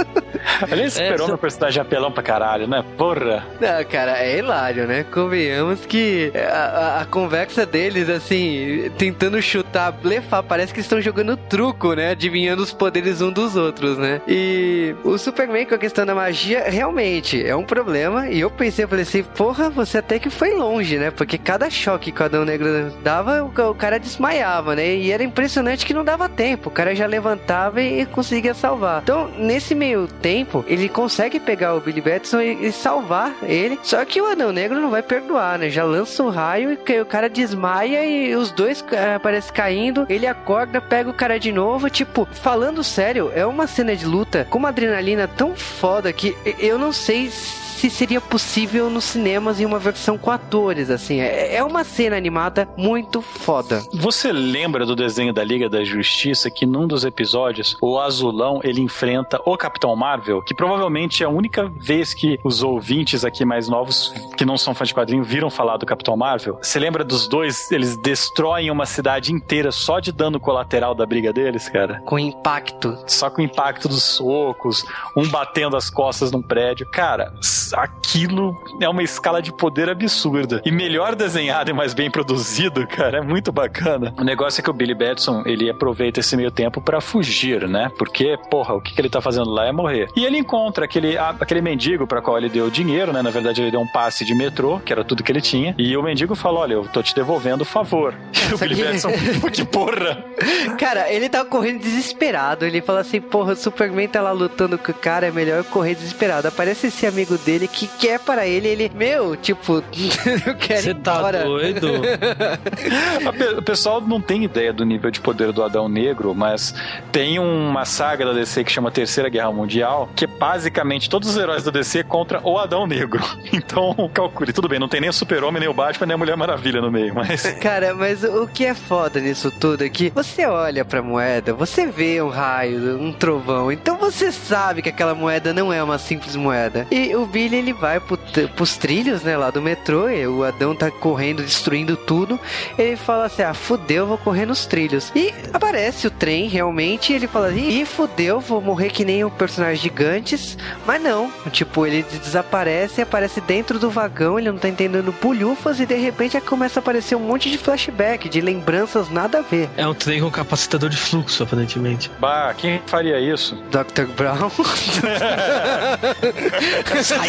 [LAUGHS] Ele esperou é, meu personagem apelão pra caralho, né? Porra! Não, cara, é hilário, né? Convenhamos que a, a, a conversa deles, assim, tentando chutar, blefar, parece que estão jogando truco, né? Adivinhando os poderes um dos outros, né? E o Superman com a questão da magia, realmente, é um problema. E eu pensei, eu falei assim, porra, você até que foi longe, né? Porque cada choque que o Adão Negro dava, o, o cara desmaiava, né? E era impressionante que não dava tempo. O cara já levantava e, e conseguia salvar. Então, nesse meio tempo, tempo, ele consegue pegar o Billy Batson e, e salvar ele. Só que o Anão Negro não vai perdoar, né? Já lança um raio e o cara desmaia e os dois aparecem caindo. Ele acorda, pega o cara de novo. Tipo, falando sério, é uma cena de luta com uma adrenalina tão foda que eu não sei se se seria possível nos cinemas em uma versão com atores, assim. É, é uma cena animada muito foda. Você lembra do desenho da Liga da Justiça que num dos episódios o Azulão ele enfrenta o Capitão Marvel, que provavelmente é a única vez que os ouvintes aqui mais novos que não são fãs de quadrinho viram falar do Capitão Marvel. Você lembra dos dois? Eles destroem uma cidade inteira só de dano colateral da briga deles, cara? Com impacto. Só com o impacto dos socos, um batendo as costas num prédio. Cara, aquilo é uma escala de poder absurda. E melhor desenhado e mais bem produzido, cara, é muito bacana. O negócio é que o Billy Batson, ele aproveita esse meio tempo para fugir, né? Porque, porra, o que, que ele tá fazendo lá é morrer. E ele encontra aquele, aquele mendigo para qual ele deu dinheiro, né? Na verdade, ele deu um passe de metrô, que era tudo que ele tinha. E o mendigo falou: Olha, eu tô te devolvendo o favor. [LAUGHS] E o Billy que... Batson, que porra! [LAUGHS] Cara, ele tava correndo desesperado. Ele fala assim: Porra, o Superman tá lá lutando com o cara, é melhor correr desesperado. Aparece esse amigo dele que quer para ele, ele, meu, tipo, [LAUGHS] eu quero Você tá doido? [LAUGHS] o pessoal não tem ideia do nível de poder do Adão Negro, mas tem uma saga da DC que chama Terceira Guerra Mundial, que é basicamente todos os heróis da DC contra o Adão Negro. [LAUGHS] Então, calcule. Tudo bem, não tem nem o Super-Homem, nem o Batman, nem a Mulher Maravilha no meio, mas... Cara, mas o que é foda nisso tudo é que você olha pra moeda, você vê um raio, um trovão, então você sabe que aquela moeda não é uma simples moeda. E o Billy, ele vai pro, pros trilhos, né, lá do metrô, e o Adão tá correndo, destruindo tudo. Ele fala assim: ah, fudeu, vou correr nos trilhos. E aparece o trem realmente, e ele fala: ih, fudeu, vou morrer que nem o personagem gigantes. Mas não, tipo, ele desaparece e aparece dentro do vagão, ele não tá entendendo bulhufas, e de repente começa a aparecer um monte de flashback, de lembranças nada a ver. É um trem com capacitador de fluxo, aparentemente. Bah, quem faria isso? Dr. Brown. [LAUGHS]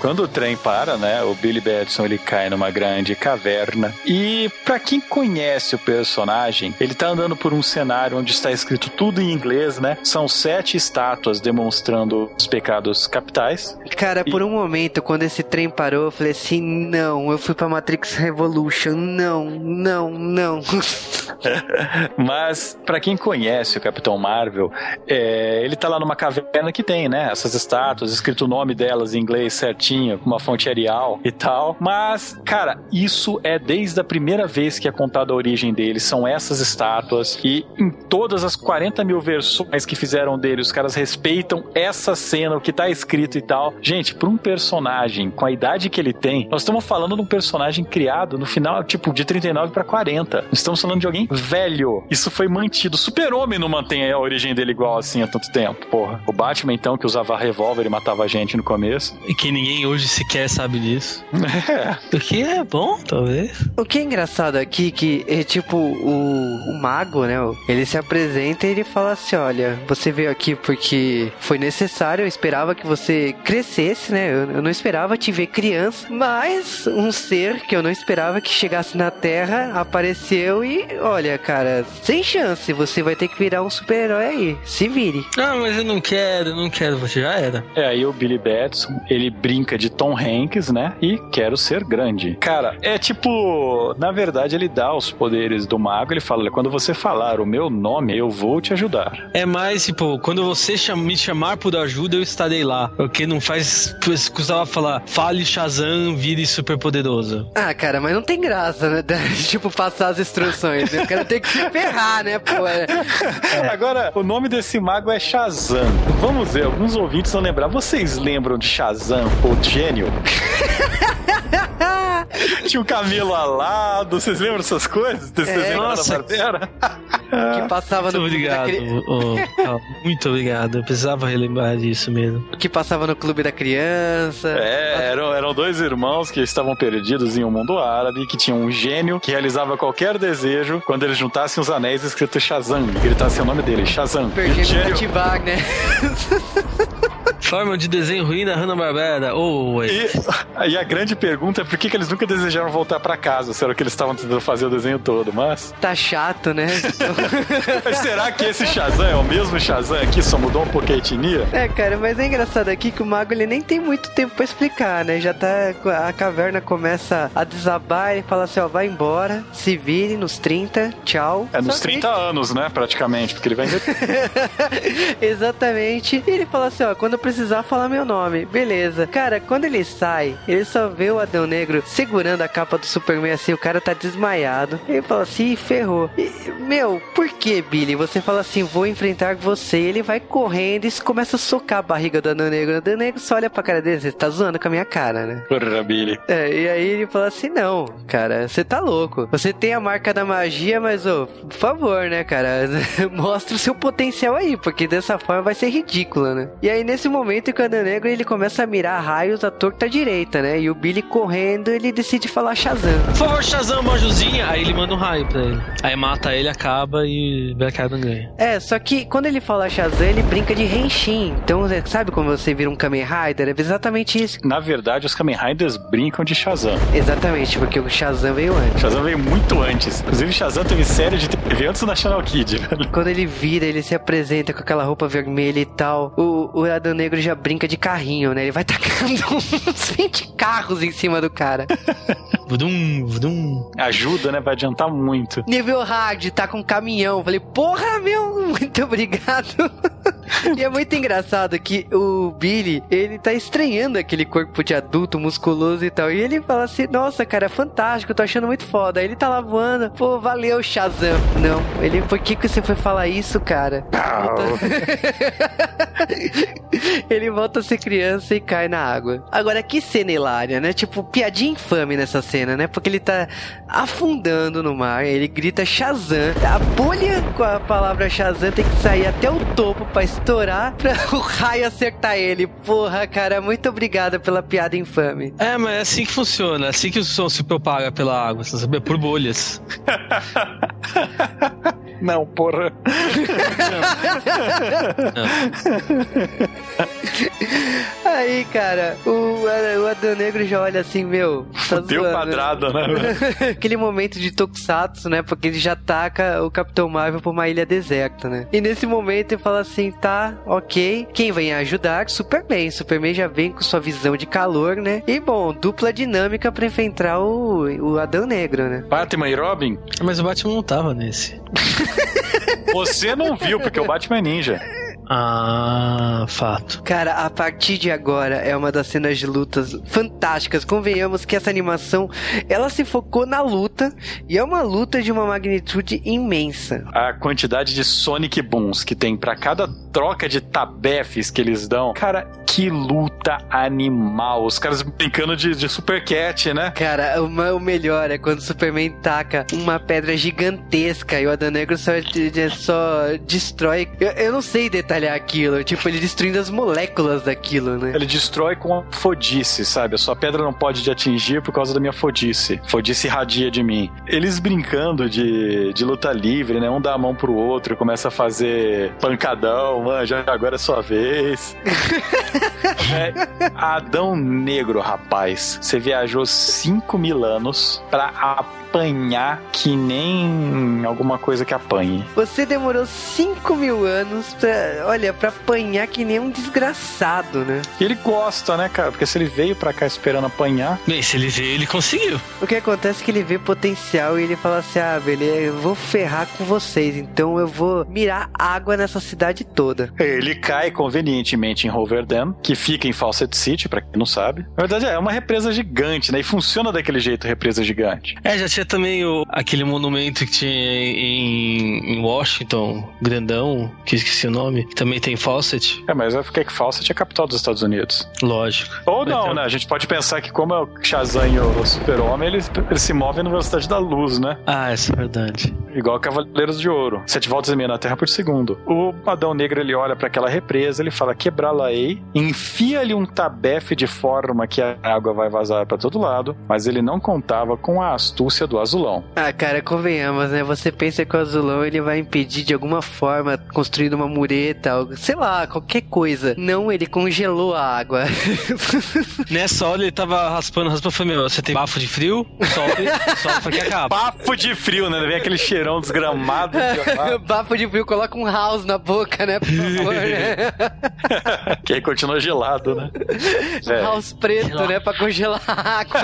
Quando o trem para, né, o Billy Batson ele cai numa grande caverna e para quem conhece o personagem, ele tá andando por um cenário onde está escrito tudo em inglês, né? São sete estátuas demonstrando os pecados capitais. Cara, e... por um momento, quando esse trem parou, eu falei assim: não, eu fui pra Matrix Revolution, não, não, não. [LAUGHS] Mas para quem conhece o Capitão Marvel, é, ele tá lá numa caverna que tem, né? Essas estátuas, escrito o nome delas em inglês certinho, com uma fonte Arial e tal. Mas, cara, isso é desde a primeira vez que é contada a origem dele. São essas estátuas. E em todas as 40 mil versões que fizeram dele, os caras respeitam essa cena, o que tá escrito e tal. Gente, pra um personagem com a idade que ele tem, nós estamos falando de um personagem criado no final, tipo, de 39 para 40. Estamos falando de alguém velho. Isso foi mantido. Super-Homem não mantém a origem dele igual assim há tanto tempo, porra. O Batman, então, que usava revólver e matava gente no começo. E que ninguém hoje sequer sabe disso. É. O que é bom, talvez. O que é engraçado aqui que é tipo o, o mago, né? Ele se apresenta e ele fala assim: olha, você veio aqui porque foi necessário, eu esperava que você crescesse, né? Eu, eu não esperava te ver criança, mas um ser que eu não esperava que chegasse na Terra apareceu e olha, cara, sem chance, você vai ter que virar um super-herói aí. Se vire. Ah, mas eu não quero, eu não quero, você já era. É, aí o Billy Batson, ele brinca de Tom Hanks, né? E quero ser grande. Cara, é tipo, na verdade ele dá os poderes do mago, ele fala, olha, quando você falar o meu nome, eu vou te ajudar. É mais, tipo, quando você me chamar por ajuda, eu estarei lá. Porque não faz. Custava falar, fale Shazam, vire super poderoso. Ah, cara, mas não tem graça, né? [LAUGHS] tipo, passar as instruções. Né? O cara tem que se ferrar, né, pô? É. [LAUGHS] Agora, o nome desse mago é Shazam. Vamos ver, alguns ouvintes vão lembrar. Vocês lembram de Shazam, gênio? [LAUGHS] Tinha o camelo alado, vocês lembram dessas coisas? Desse É, nossa. [LAUGHS] Que passava Muito no clube da obrigado. cri- ô, Cal, muito obrigado. Eu precisava relembrar disso mesmo. que passava no clube da criança. É, eram, eram dois irmãos que estavam perdidos em um mundo árabe, que tinham um gênio que realizava qualquer desejo quando eles juntassem os anéis escrito Shazam, e gritassem o nome dele, Shazam. E o Perdi gênio- Wagner. [LAUGHS] Forma de desenho ruim da Hanna-Barbera. Oh. E, e a grande pergunta é por que, que eles nunca desejaram voltar pra casa? Será que eles estavam tentando fazer o desenho todo? Mas, Tá chato, né? mas [LAUGHS] será que esse Shazam é o mesmo Shazam aqui, só mudou um pouco a etnia? É, cara, mas é engraçado aqui que o mago ele nem tem muito tempo pra explicar, né? Já tá. A caverna começa a desabar e fala assim: ó, vai embora, se vire nos 30, tchau. É nos Só que- 30 anos, né, praticamente, porque ele vai [LAUGHS] Exatamente. E ele fala assim: ó, quando eu precisar falar meu nome, beleza. Cara, quando ele sai, ele só vê o Adão Negro segurando a capa do Superman assim, o cara tá desmaiado. Ele fala assim: "Ih, ferrou. E, meu, por que, Billy? Você fala assim: vou enfrentar você. Ele vai correndo e começa a socar a barriga do Adão Negro. O Adão Negro só olha pra cara dele: você tá zoando com a minha cara, né? Porra, Billy. É, e aí ele fala assim: não, cara, você tá louco. Você tem a marca da magia, mas, ô, por favor, né, cara? [LAUGHS] Mostra o seu potencial aí, porque dessa forma vai ser ridícula, né? E aí, nesse momento, o Adão Negro ele começa a mirar raios à torta direita, né? E o Billy correndo, ele decide falar Shazam. Por favor, Shazam, uma ajuzinha. Aí ele manda um raio pra ele. Aí mata ele, acaba e Black Adam ganha. É, só que quando ele fala Shazam, ele brinca de Henshin. Então, é, sabe como você vira um Kamen Rider? É exatamente isso. Na verdade, os Kamen Riders brincam de Shazam. Exatamente, porque o Shazam veio antes. Shazam veio muito antes. Inclusive, Shazam teve série de TV antes do National Kid. [LAUGHS] Quando ele vira, ele se apresenta com aquela roupa vermelha e tal. O, o Adão Negro já brinca de carrinho, né? Ele vai tacando [LAUGHS] uns 20 carros em cima do cara. [LAUGHS] Vudum, vudum. Ajuda, né? Vai adiantar muito. Nível hard, tá com caminhão. Falei, porra, meu, [LAUGHS] muito obrigado. e é muito engraçado que o Billy, ele tá estranhando aquele corpo de adulto, musculoso e tal. E ele fala assim, nossa, cara, fantástico, tô achando muito foda. Aí ele tá lá voando, pô, valeu, Shazam. Não, ele, por que que você foi falar isso, cara? [LAUGHS] ele volta a ser criança e cai na água. Agora, que cena hilária, né? Tipo, piadinha infame nessa cena, né? Porque ele tá afundando no mar, ele grita Shazam. A bolha com a palavra Shazam tem que sair até o topo pra estourar [LAUGHS] pra o raio acertar ele. Porra, cara, muito obrigada pela piada infame. É, mas é assim que funciona. É assim que o som se propaga pela água, você sabe? Por bolhas. [LAUGHS] Não, porra. [LAUGHS] Aí, cara, o, o Adão Negro já olha assim, meu. Tá Deu zoando, né? né? [LAUGHS] Aquele momento de Tokusatsu, né? Porque ele já taca o Capitão Marvel pra uma ilha deserta, né? E nesse momento ele fala assim: tá, ok. Quem vem ajudar? Superman. Superman já vem com sua visão de calor, né? E bom, dupla dinâmica pra enfrentar o, o Adão Negro, né? Batman e Robin? Mas o Batman não tava nesse. Você não viu, porque o Batman é ninja. Ah, fato. Cara, a partir de agora é uma das cenas de lutas fantásticas. Convenhamos que essa animação ela se focou na luta e é uma luta de uma magnitude imensa. A quantidade de Sonic Booms que tem pra cada troca de tabefes que eles dão. Cara, que luta animal. Os caras brincando de, de Super Cat, né? Cara, o, ma- o melhor é quando o Superman taca uma pedra gigantesca e o Adão Negro só, só destrói. Eu, eu não sei detalhar aquilo. Tipo, ele destruindo as moléculas daquilo, né? Ele destrói com a fodice, sabe? A sua pedra não pode te atingir por causa da minha fodice. Fodice irradia de mim. Eles brincando de, de luta livre, né? Um dá a mão pro outro, começa a fazer pancadão, mano, já agora é sua vez. [LAUGHS] É, Adão Negro, rapaz. Você viajou 5 mil anos pra apanhar que nem alguma coisa que apanhe. Você demorou 5 mil anos pra, olha, pra apanhar que nem um desgraçado, né? E ele gosta, né, cara? Porque se ele veio pra cá esperando apanhar. Bem, se ele veio, ele conseguiu. O que acontece é que ele vê potencial e ele fala assim: ah, beleza, eu vou ferrar com vocês, então eu vou mirar água nessa cidade toda. Ele cai convenientemente em Roverdam, que fica em Fawcett City, pra quem não sabe. Na verdade, é uma represa gigante, né? E funciona daquele jeito, represa gigante. É, já tinha também o, aquele monumento que tinha em, em Washington, grandão, que esqueci o nome, que também tem Fawcett. É, mas é porque que Fawcett é a capital dos Estados Unidos. Lógico. Ou não, né? A gente pode pensar que como é o Shazam e o Super-Homem, eles, eles se movem na velocidade da luz, né? Ah, isso é verdade. Igual Cavaleiros de Ouro. Sete voltas e meia na Terra por segundo. O Adão Negro, ele olha para aquela represa, ele fala, quebrá-la-ei, enfia-lhe um tabefe de forma que a água vai vazar para todo lado, mas ele não contava com a astúcia do azulão. Ah, cara, convenhamos, né? Você pensa que o azulão ele vai impedir de alguma forma, construindo uma mureta, algo, sei lá, qualquer coisa. Não, ele congelou a água. [LAUGHS] Nessa hora ele tava raspando, raspando, falei, meu, você tem bafo de frio? Sobe, [LAUGHS] sobe que acaba. Bafo de frio, né? Vem aquele cheirão desgramado. De [LAUGHS] Bafo de frio, coloca um house na boca, né? Por favor, né? que aí continua gelado, né? Um house preto, né? Pra congelar a água.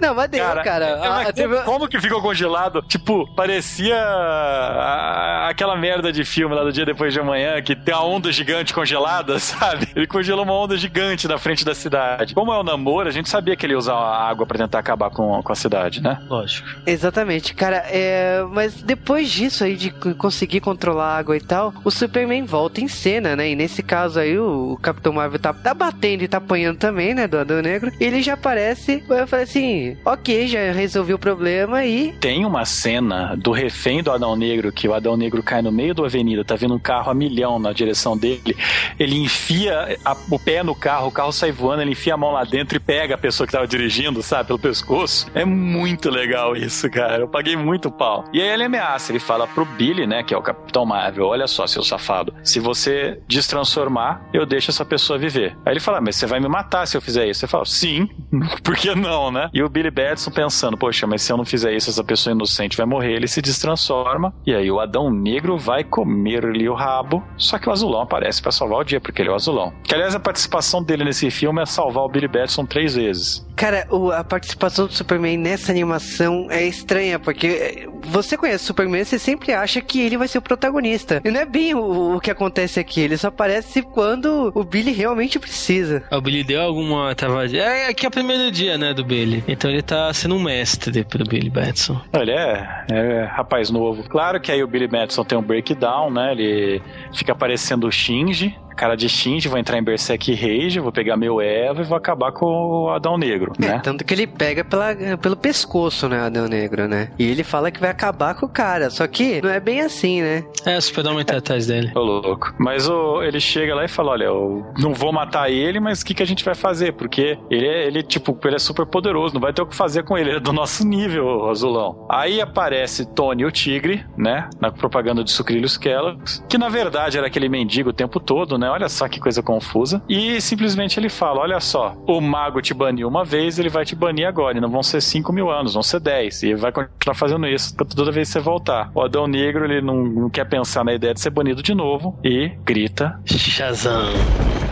Não, mas cara. cara. É, mas Ah, teve- Como que ficou congelado? Tipo, parecia a- aquela merda de filme lá do dia depois de amanhã, que tem a onda gigante congelada, [LAUGHS] sabe? Ele congelou uma onda gigante na frente da cidade. Como é o namoro, a gente sabia que ele ia usar a água pra tentar acabar com, com a cidade, né? Lógico. Exatamente, cara. É... Mas depois disso aí, de conseguir controlar a água e tal, o Superman volta em cena, né? E nesse caso aí, o, o Capitão Marvel tá, tá batendo e tá apanhando também, né? Do Adão Negro. E ele já aparece. Eu falei assim: ok, já resolvi o problema e. Tem uma cena do refém do Adão Negro, que o Adão Negro cai no meio da avenida, tá vindo um carro a milhão na direção dele. Ele enfia a- o pé no carro, o carro sai voando, ele enfia a mão lá dentro e pega a pessoa que tava dirigindo, sabe, pelo pescoço. É muito legal isso, cara. Eu paguei muito pau. E aí ele ameaça, ele fala pro Billy, né, que é o Capitão Marvel: Olha só, seu safado, se você destransformar, eu deixo essa pessoa viver. Aí ele fala: Mas você vai me matar se eu fizer isso. Você fala: Sim, [LAUGHS] por que não, né? E o Billy Batson pensando: Poxa, mas se eu não fizer isso, essa pessoa inocente vai morrer. Ele se destransforma. E aí o Adão Negro vai comer-lhe o rabo. Só que o Azulão aparece pra salvar o dia, porque ele é o Azulão. Que aliás, a participação dele nesse filme é salvar o Billy Batson três vezes. Cara, o- a participação do Superman nessa animação é estranha, porque é, você conhece o Superman, você sempre acha que ele vai ser o protagonista. E não é bem o, o que acontece aqui, ele só aparece quando o Billy realmente precisa. O Billy deu alguma. Tava... É, aqui é o primeiro dia, né, do Billy. Então ele tá sendo um mestre pro Billy Batson. Ele é, é rapaz novo. Claro que aí o Billy Madison tem um breakdown, né? Ele fica parecendo o Shinji. Cara de Shinji, vou entrar em Berserk Rage, vou pegar meu Eva e vou acabar com o Adão Negro, É, [LAUGHS] né? tanto que ele pega pela, pelo pescoço, né, Adão Negro, né? E ele fala que vai acabar com o cara, só que não é bem assim, né? É, o Super-Homem tá atrás dele. Ô louco. Mas o, ele chega lá e fala: Olha, eu não vou matar ele, mas o que, que a gente vai fazer? Porque ele é, ele, tipo, ele é super poderoso, não vai ter o que fazer com ele, ele é do nosso nível, o azulão. Aí aparece Tony o Tigre, né? Na propaganda de Sucrilhos Kellogg's, que na verdade era aquele mendigo o tempo todo, né? Olha só que coisa confusa. E simplesmente ele fala: Olha só, o mago te baniu uma vez, ele vai te banir agora. E não vão ser 5 mil anos, vão ser 10. E ele vai continuar fazendo isso toda vez que você voltar. O Adão Negro, ele não, não quer pensar na ideia de ser banido de novo e grita. Shazam.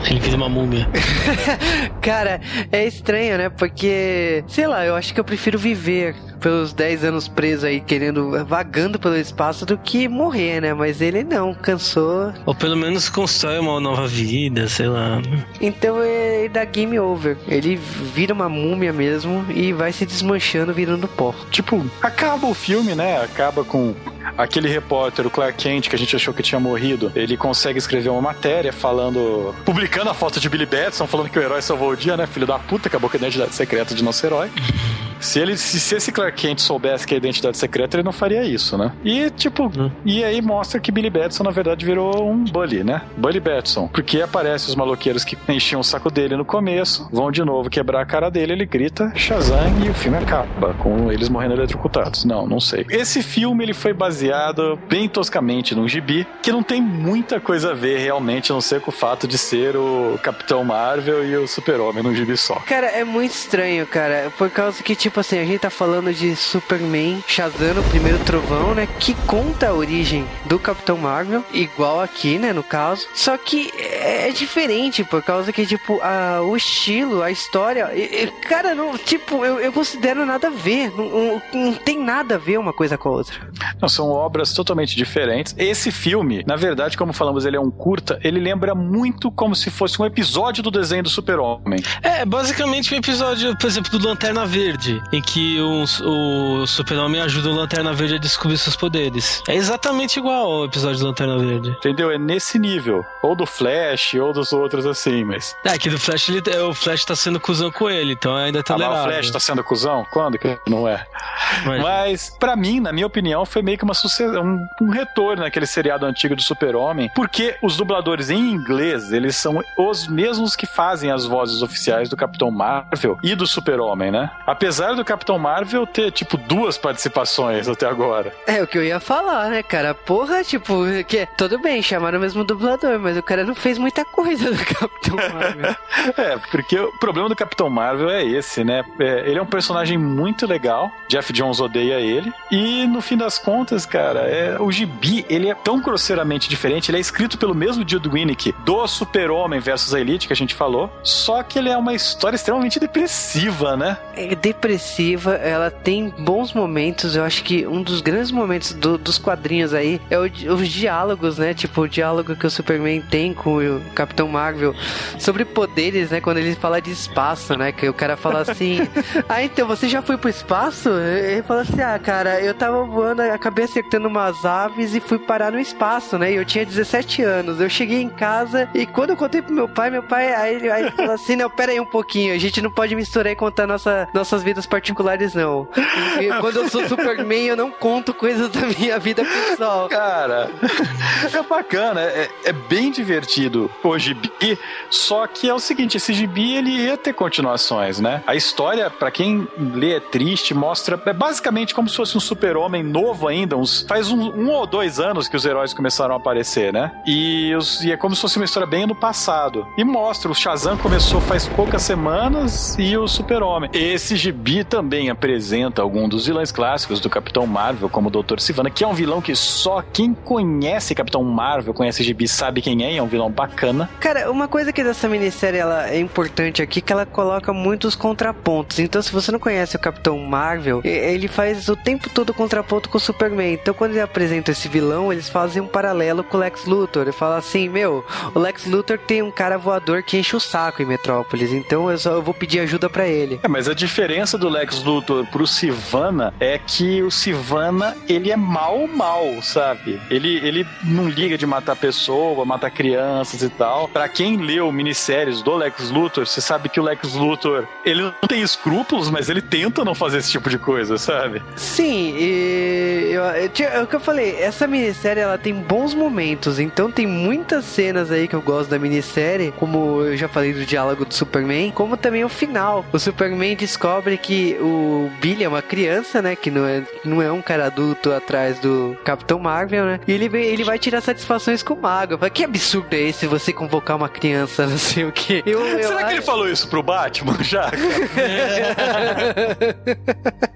Ele vira uma múmia. [LAUGHS] Cara, é estranho, né? Porque, sei lá, eu acho que eu prefiro viver pelos 10 anos preso aí, querendo, vagando pelo espaço, do que morrer, né? Mas ele não, cansou. Ou pelo menos constrói uma nova vida, sei lá. Então ele dá game over. Ele vira uma múmia mesmo e vai se desmanchando, virando pó. Tipo, acaba o filme, né? Acaba com aquele repórter, o Clark Kent, que a gente achou que tinha morrido. Ele consegue escrever uma matéria falando. publicando a foto de Billy Batson, falando que o herói salvou o dia, né? Filho da puta, acabou com a identidade secreta de nosso herói. Se, ele, se, se esse Clark Kent soubesse que é a identidade secreta, ele não faria isso, né? E, tipo, Hum. e aí mostra que Billy Batson, na verdade, virou um bully, né? Bully Batson. Porque aparece os maloqueiros que enchiam o saco dele no começo, vão de novo quebrar a cara dele, ele grita Shazam e o filme acaba, com eles morrendo eletrocutados. Não, não sei. Esse filme, ele foi baseado bem toscamente num gibi, que não tem muita coisa a ver realmente, a não ser com o fato de ser o Capitão Marvel e o Super-Homem num gibi só. Cara, é muito estranho, cara. Por causa que, tipo, tipo assim, a gente tá falando de Superman Shazam, o primeiro trovão, né? Que conta a origem do Capitão Marvel, igual aqui, né? No caso. Só que é, é diferente, por causa que, tipo, a, o estilo, a história. E, e, cara, não, tipo, eu, eu considero nada a ver. Não, não, não, tem nada a ver uma coisa com a outra. Não, são obras totalmente diferentes. Esse filme, na verdade, como falamos, ele é um curta, ele lembra muito como se fosse um episódio do desenho do Super-Homem. É, basicamente um episódio, por exemplo, do Lanterna Verde, em que o, o Super-Homem ajuda o Lanterna Verde a descobrir seus poderes. É exatamente igual ao episódio do Lanterna Verde. Entendeu? É nesse nível. Ou do Flash, ou dos outros assim, mas. É, que do Flash, ele, é, o Flash tá sendo cuzão com ele, então ainda tá ah, o Flash tá sendo cuzão? Quando que não é? Mas, mas para mim, na minha opinião, foi meio que uma sucessão, um, um retorno naquele seriado antigo do Super-Homem, porque os dubladores em inglês, eles são os mesmos que fazem as vozes oficiais do Capitão Marvel e do Super-Homem, né? Apesar do Capitão Marvel ter, tipo, duas participações até agora. É, o que eu ia falar, né, cara? Porra, tipo, que tudo bem, chamaram o mesmo dublador, mas o cara não fez muita coisa do [LAUGHS] Capitão Marvel. [LAUGHS] é, porque o problema do Capitão Marvel é esse, né? É, ele é um personagem muito legal, Jeff Jones odeia ele, e no fim das contas, cara, é, o gibi, ele é tão grosseiramente diferente, ele é escrito pelo mesmo Jude Winnick do Super-Homem versus a Elite, que a gente falou, só que ele é uma história extremamente depressiva, né? É depressiva, ela tem bons momentos, eu acho que um dos grandes momentos do, dos quadrinhos aí é o, os diálogos, né? Tipo, o diálogo que o Superman tem com o Capitão Marvel sobre poderes, né? Quando ele fala de espaço, né? Que o cara fala assim: [LAUGHS] Ah, então você já foi pro espaço? Ele fala assim: Ah, cara, eu tava voando, acabei acertando umas aves e fui parar no espaço, né? E eu tinha 17 anos. Eu cheguei em casa e quando eu contei pro meu pai, meu pai, aí, ele, aí ele falou assim: Não, pera aí um pouquinho, a gente não pode misturar e contar nossa, nossas vidas particulares, não. E quando eu sou [LAUGHS] Superman, eu não conto coisas da minha vida pessoal. Cara, é bacana, é, é bem divertido o gibi, só que é o seguinte: esse gibi ele ia ter continuações, né? A história, para quem lê é triste, mostra é basicamente como se fosse um super-homem novo ainda, uns, faz um, um, ou dois anos que os heróis começaram a aparecer, né? E, os, e é como se fosse uma história bem no passado. E mostra, o Shazam começou faz poucas semanas e o super-homem. Esse gibi também apresenta algum dos vilões clássicos do Capitão Marvel, como o Dr. Sivana, que é um vilão que só quem conhece Capitão Marvel, conhece gibi, sabe quem é, e é um vilão bacana. Cara, uma coisa que dessa minissérie ela é importante aqui, que ela coloca muitos contrapontos. Então, se você não conhece o Capitão Marvel, ele faz o tempo todo contraponto com o Superman. Então, quando ele apresenta esse vilão, eles fazem um paralelo com o Lex Luthor. Ele fala assim: Meu, o Lex Luthor tem um cara voador que enche o saco em Metrópolis, então eu só eu vou pedir ajuda para ele. É, mas a diferença do Lex Luthor pro Sivana é que o Sivana, ele é mal, mal, sabe? Ele, ele não liga de matar pessoa, matar crianças e tal. Para quem leu minisséries do Lex Luthor, você sabe que o Lex Luthor, ele não tem escrúpulos, mas ele tenta não fazer esse tipo de coisa, sabe? Sim, e eu, eu, é o que eu falei, essa minissérie ela tem bons momentos, então tem muitas cenas aí que eu gosto da minissérie, como eu já falei do diálogo do Superman, como também o final. O Superman descobre que o Billy é uma criança, né, que não é, não é um cara adulto atrás do Capitão Marvel, né, e ele, ele vai tirar satisfações com o Mago. Fala, que absurdo é esse você convocar uma criança, [LAUGHS] não sei o que. Eu, eu, Será que ele falou isso pro Batman [LAUGHS] já? [LAUGHS]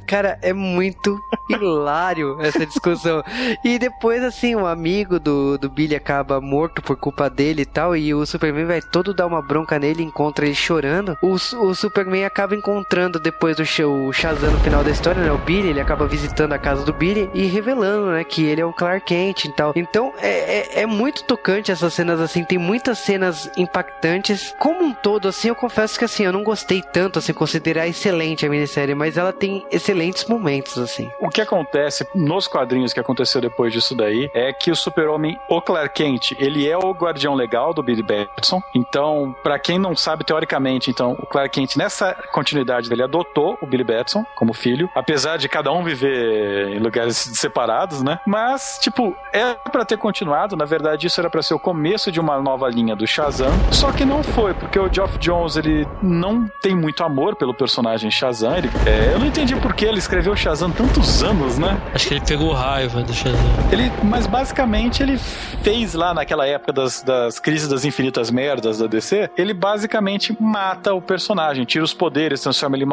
Cara, é muito hilário essa discussão. E depois, assim, um amigo do, do Billy acaba morto por culpa dele e tal, e o Superman vai todo dar uma bronca nele, encontra ele chorando. O, o Superman acaba encontrando depois do o Shazam no final da história, né? O Billy, ele acaba visitando a casa do Billy e revelando, né, que ele é o Clark Kent e tal. Então, é, é, é muito tocante essas cenas, assim, tem muitas cenas impactantes. Como um todo, assim, eu confesso que, assim, eu não gostei tanto, assim, considerar excelente a minissérie, mas ela tem excelentes momentos, assim. O que acontece nos quadrinhos que aconteceu depois disso daí é que o super-homem, o Clark Kent, ele é o guardião legal do Billy Batson. Então, para quem não sabe, teoricamente, então, o Clark Kent, nessa continuidade dele, adotou o Billy Batson como filho, apesar de cada um viver em lugares separados, né? Mas, tipo, é para ter continuado, na verdade, isso era para ser o começo de uma nova linha do Shazam, só que não foi, porque o Geoff Jones, ele não tem muito amor pelo personagem Shazam. Ele, é, eu não entendi por que ele escreveu Shazam tantos anos, né? Acho que ele pegou raiva do Shazam. Ele, mas basicamente ele fez lá naquela época das, das crises das infinitas merdas da DC, ele basicamente mata o personagem, tira os poderes, transforma ele em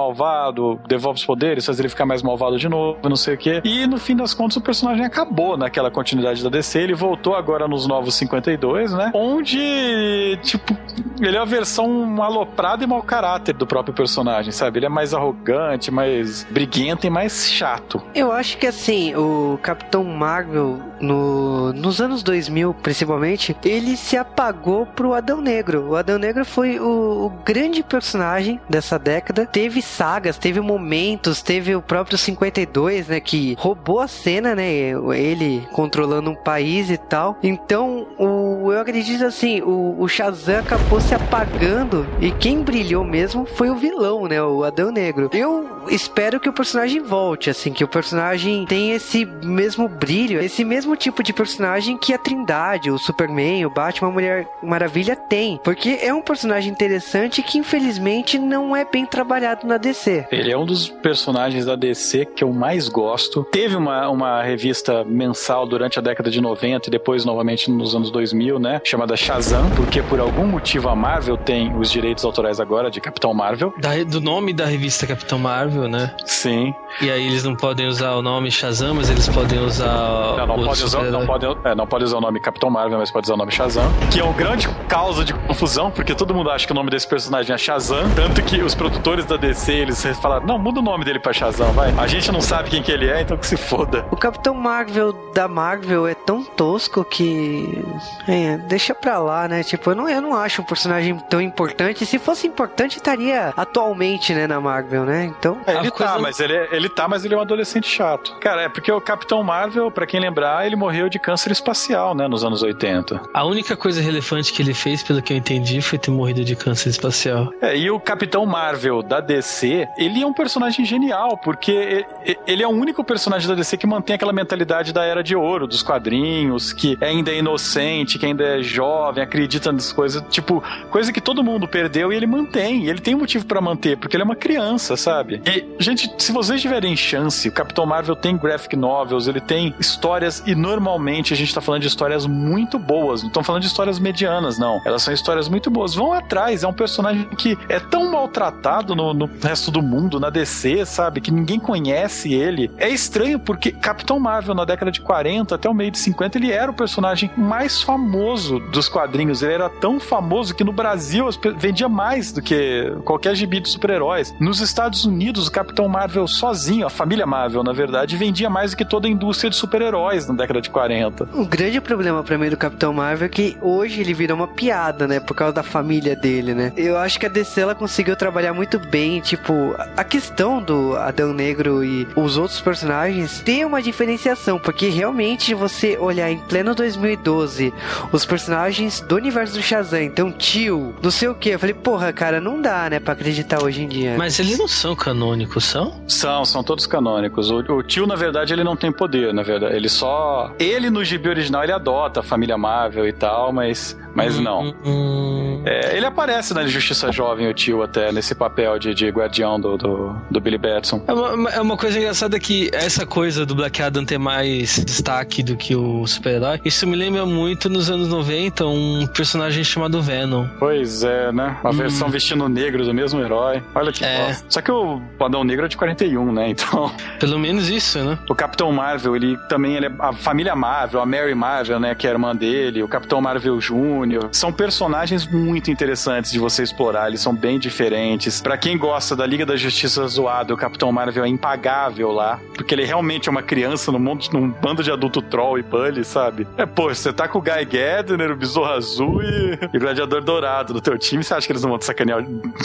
malvado, devolve os poderes, faz ele ficar mais malvado de novo, não sei o quê. E no fim das contas o personagem acabou naquela continuidade da DC, ele voltou agora nos novos 52, né? Onde, tipo, ele é a versão aloprada e mau caráter do próprio personagem, sabe? Ele é mais arrogante, mais briguento e mais chato. Eu acho que assim, o Capitão Marvel, no, nos anos 2000 principalmente, ele se apagou pro Adão Negro. O Adão Negro foi o, o grande personagem dessa década. Teve sagas, teve momentos, teve o próprio 52, né? Que roubou a cena, né? Ele controlando um país e tal. Então, o, eu acredito assim, o, o Shazam acabou se apagando e quem brilhou mesmo foi o vilão, né? O Adão Negro. Eu espero que o personagem volte, assim, que o personagem tenha esse mesmo brilho, esse mesmo tipo de personagem que a Trindade, o Superman, o Batman, a Mulher Maravilha tem. Porque é um personagem interessante que infelizmente não é bem trabalhado na DC. Ele é um dos personagens da DC que eu mais gosto. Teve uma, uma revista mensal durante a década de 90 e depois novamente nos anos 2000, né? Chamada Shazam, porque por algum motivo a Marvel tem os direitos autorais agora de Capitão Marvel. Da, do nome da revista Capitão Marvel, né? Sim. E aí eles não podem usar o nome Shazam, mas eles podem usar. Não, não pode usar, não, pode, é, não pode usar o nome Capitão Marvel, mas pode usar o nome Shazam. Que é um grande causa de confusão, porque todo mundo acha que o nome desse personagem é Shazam. Tanto que os produtores da DC, eles falaram: não, muda o nome dele pra Shazam, vai. A gente não sabe quem que ele é, então que se foda. O Capitão Marvel da Marvel é tão tosco que. É, deixa pra lá, né? Tipo, eu não, eu não acho um personagem tão importante. Se fosse importante, estaria atualmente, né, na Marvel, né? Então. É, ele tá, mas ele, é, ele tá, mas ele é um adolescente chato. Cara, é porque o Capitão Marvel, para quem lembrar, ele morreu de câncer espacial, né, nos anos 80. A única coisa relevante que ele fez, pelo que eu entendi, foi ter morrido de câncer espacial. É, e o Capitão Marvel da DC, ele é um personagem genial, porque ele é o único personagem da DC que mantém aquela mentalidade da era de ouro, dos quadrinhos, que ainda é inocente, que ainda é jovem, acredita nas coisas, tipo, coisa que todo mundo perdeu e ele mantém. Ele tem motivo para manter, porque ele é uma criança, sabe? E, gente, se vocês tiverem chance, o Capitão Marvel tem graphic novels, ele tem histórias e normalmente a gente tá falando de histórias muito boas, não estão falando de histórias medianas, não. Elas são histórias muito boas. Vão atrás, é um personagem que é tão maltratado no, no resto do mundo, na DC, sabe? Que ninguém conhece ele. É estranho porque Capitão Marvel na década de 40 até o meio de 50 ele era o personagem mais famoso dos quadrinhos. Ele era tão famoso que no Brasil vendia mais do que qualquer gibi de super-heróis. Nos Estados Unidos, o Capitão Marvel sozinho, a família Marvel, na verdade, vendia mais do que toda a indústria de super-heróis na década de 40. O grande problema para mim do Capitão Marvel é que hoje ele virou uma piada, né? Por causa da família dele, né? Eu acho que a DC ela conseguiu trabalhar muito bem, tipo, a questão do Adão Negro e os outros personagens tem uma diferenciação, porque realmente você olhar em pleno 2012 os personagens do universo do Shazam, então tio, não sei o que, eu falei, porra, cara, não dá, né, pra acreditar hoje em dia. Mas eles não são canônicos, são? São, são todos canônicos. O, o tio, na verdade, ele não tem poder, na verdade. Ele só. Ele no gibi original ele adota a família Marvel e tal, mas mas hum, não. Hum. É, ele aparece na Justiça Jovem, o tio, até, nesse papel de, de guardião do, do, do Billy Batson. É uma, é uma coisa engraçada que essa coisa do Black Adam ter mais destaque do que o super-herói, isso me lembra muito nos anos 90 um personagem chamado Venom. Pois é, né? Uma hum. versão vestindo negro do mesmo herói. Olha que é. Só que o Adão Negro é de 41, né? Então. [LAUGHS] Pelo menos isso, né? O Capitão Marvel, ele também ele é a família Marvel, a Mary Marvel, né? Que é a irmã dele, o Capitão Marvel Jr. São personagens muito interessantes de você explorar, eles são bem diferentes. Para quem gosta da Liga da Justiça zoada, o Capitão Marvel é impagável lá, porque ele realmente é uma criança num, mundo, num bando de adulto troll e bully, sabe? É, pô, você tá com o Guy Gardner, o Besouro Azul e, e o Gladiador Dourado no teu time, você acha que eles não vão te sacanear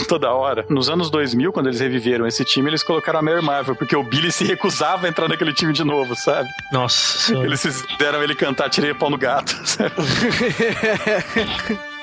toda hora? Nos anos 2000, quando eles reviveram esse time, eles colocaram a Mary Marvel, porque o Billy se recusava a entrar naquele time de novo, sabe? Nossa. Eles fizeram ele cantar Tirei pau no gato, sabe? [LAUGHS]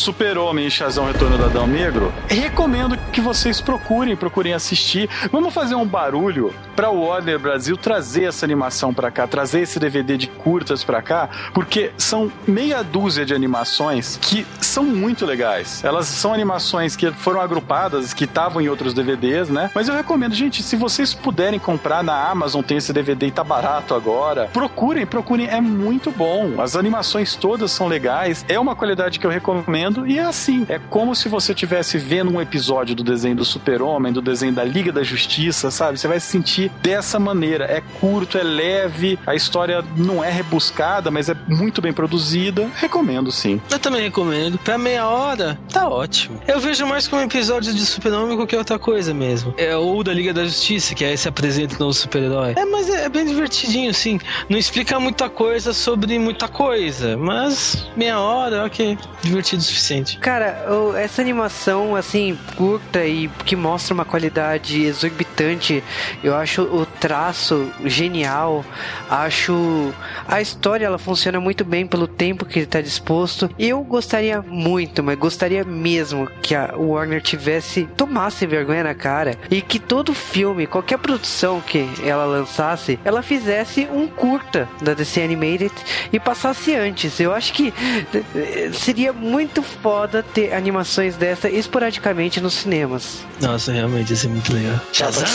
Super-Homem e Retorno do Adão Negro, recomendo que vocês procurem, procurem assistir. Vamos fazer um barulho para o Warner Brasil trazer essa animação para cá, trazer esse DVD de curtas para cá, porque são meia dúzia de animações que são muito legais. Elas são animações que foram agrupadas, que estavam em outros DVDs, né? Mas eu recomendo, gente, se vocês puderem comprar na Amazon, tem esse DVD e tá barato agora, procurem, procurem, é muito bom. As animações todas são legais, é uma qualidade que eu recomendo e é assim, é como se você estivesse vendo um episódio do desenho do Super-Homem, do desenho da Liga da Justiça, sabe? Você vai se sentir dessa maneira. É curto, é leve, a história não é rebuscada, mas é muito bem produzida. Recomendo sim. Eu também recomendo. Pra meia hora, tá ótimo. Eu vejo mais como episódio de Super-Homem qualquer outra coisa mesmo. É, ou da Liga da Justiça, que aí se apresenta no super-herói. É, mas é, é bem divertidinho, sim. Não explica muita coisa sobre muita coisa, mas meia hora, ok. Divertido o suficiente. Cara, essa animação, assim, curta e que mostra uma qualidade exorbitante, eu acho o traço genial, acho a história, ela funciona muito bem pelo tempo que ele tá disposto. Eu gostaria muito, mas gostaria mesmo que a Warner tivesse, tomasse vergonha na cara e que todo filme, qualquer produção que ela lançasse, ela fizesse um curta da DC Animated e passasse antes. Eu acho que eh, seria muito foda ter animações dessa esporadicamente nos cinemas. Nossa, realmente, isso é muito legal. Shazam!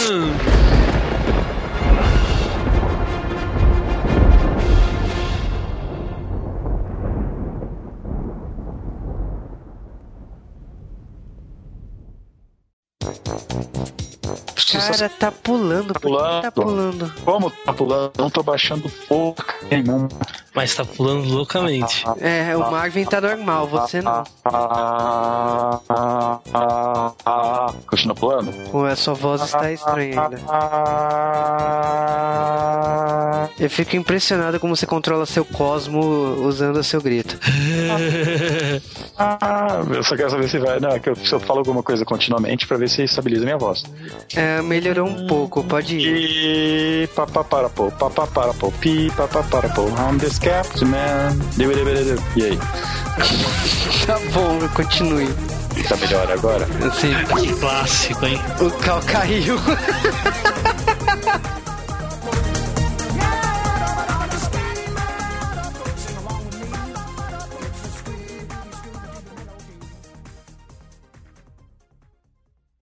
Cara, tá pulando. Que pulando. tá pulando? Como tá pulando? Não tô baixando porra nenhuma. Mas tá pulando loucamente. É, o Marvin tá normal, você não. Continua pulando? Pô, a sua voz está estranha ainda. Eu fico impressionado como você controla seu cosmo usando o seu grito. ah, eu só quero saber se vai. Não, é que eu, se eu falo alguma coisa continuamente pra ver se estabiliza a minha voz. É, melhorou um pouco, pode ir. E papá para pô, papá para pô, pi papá para pô, I'm the Captain Man. Deu, deu, deu, deu. E aí? [LAUGHS] Tá bom, continue. Tá melhor agora? Assim, Que clássico, hein? o cal caiu. [LAUGHS]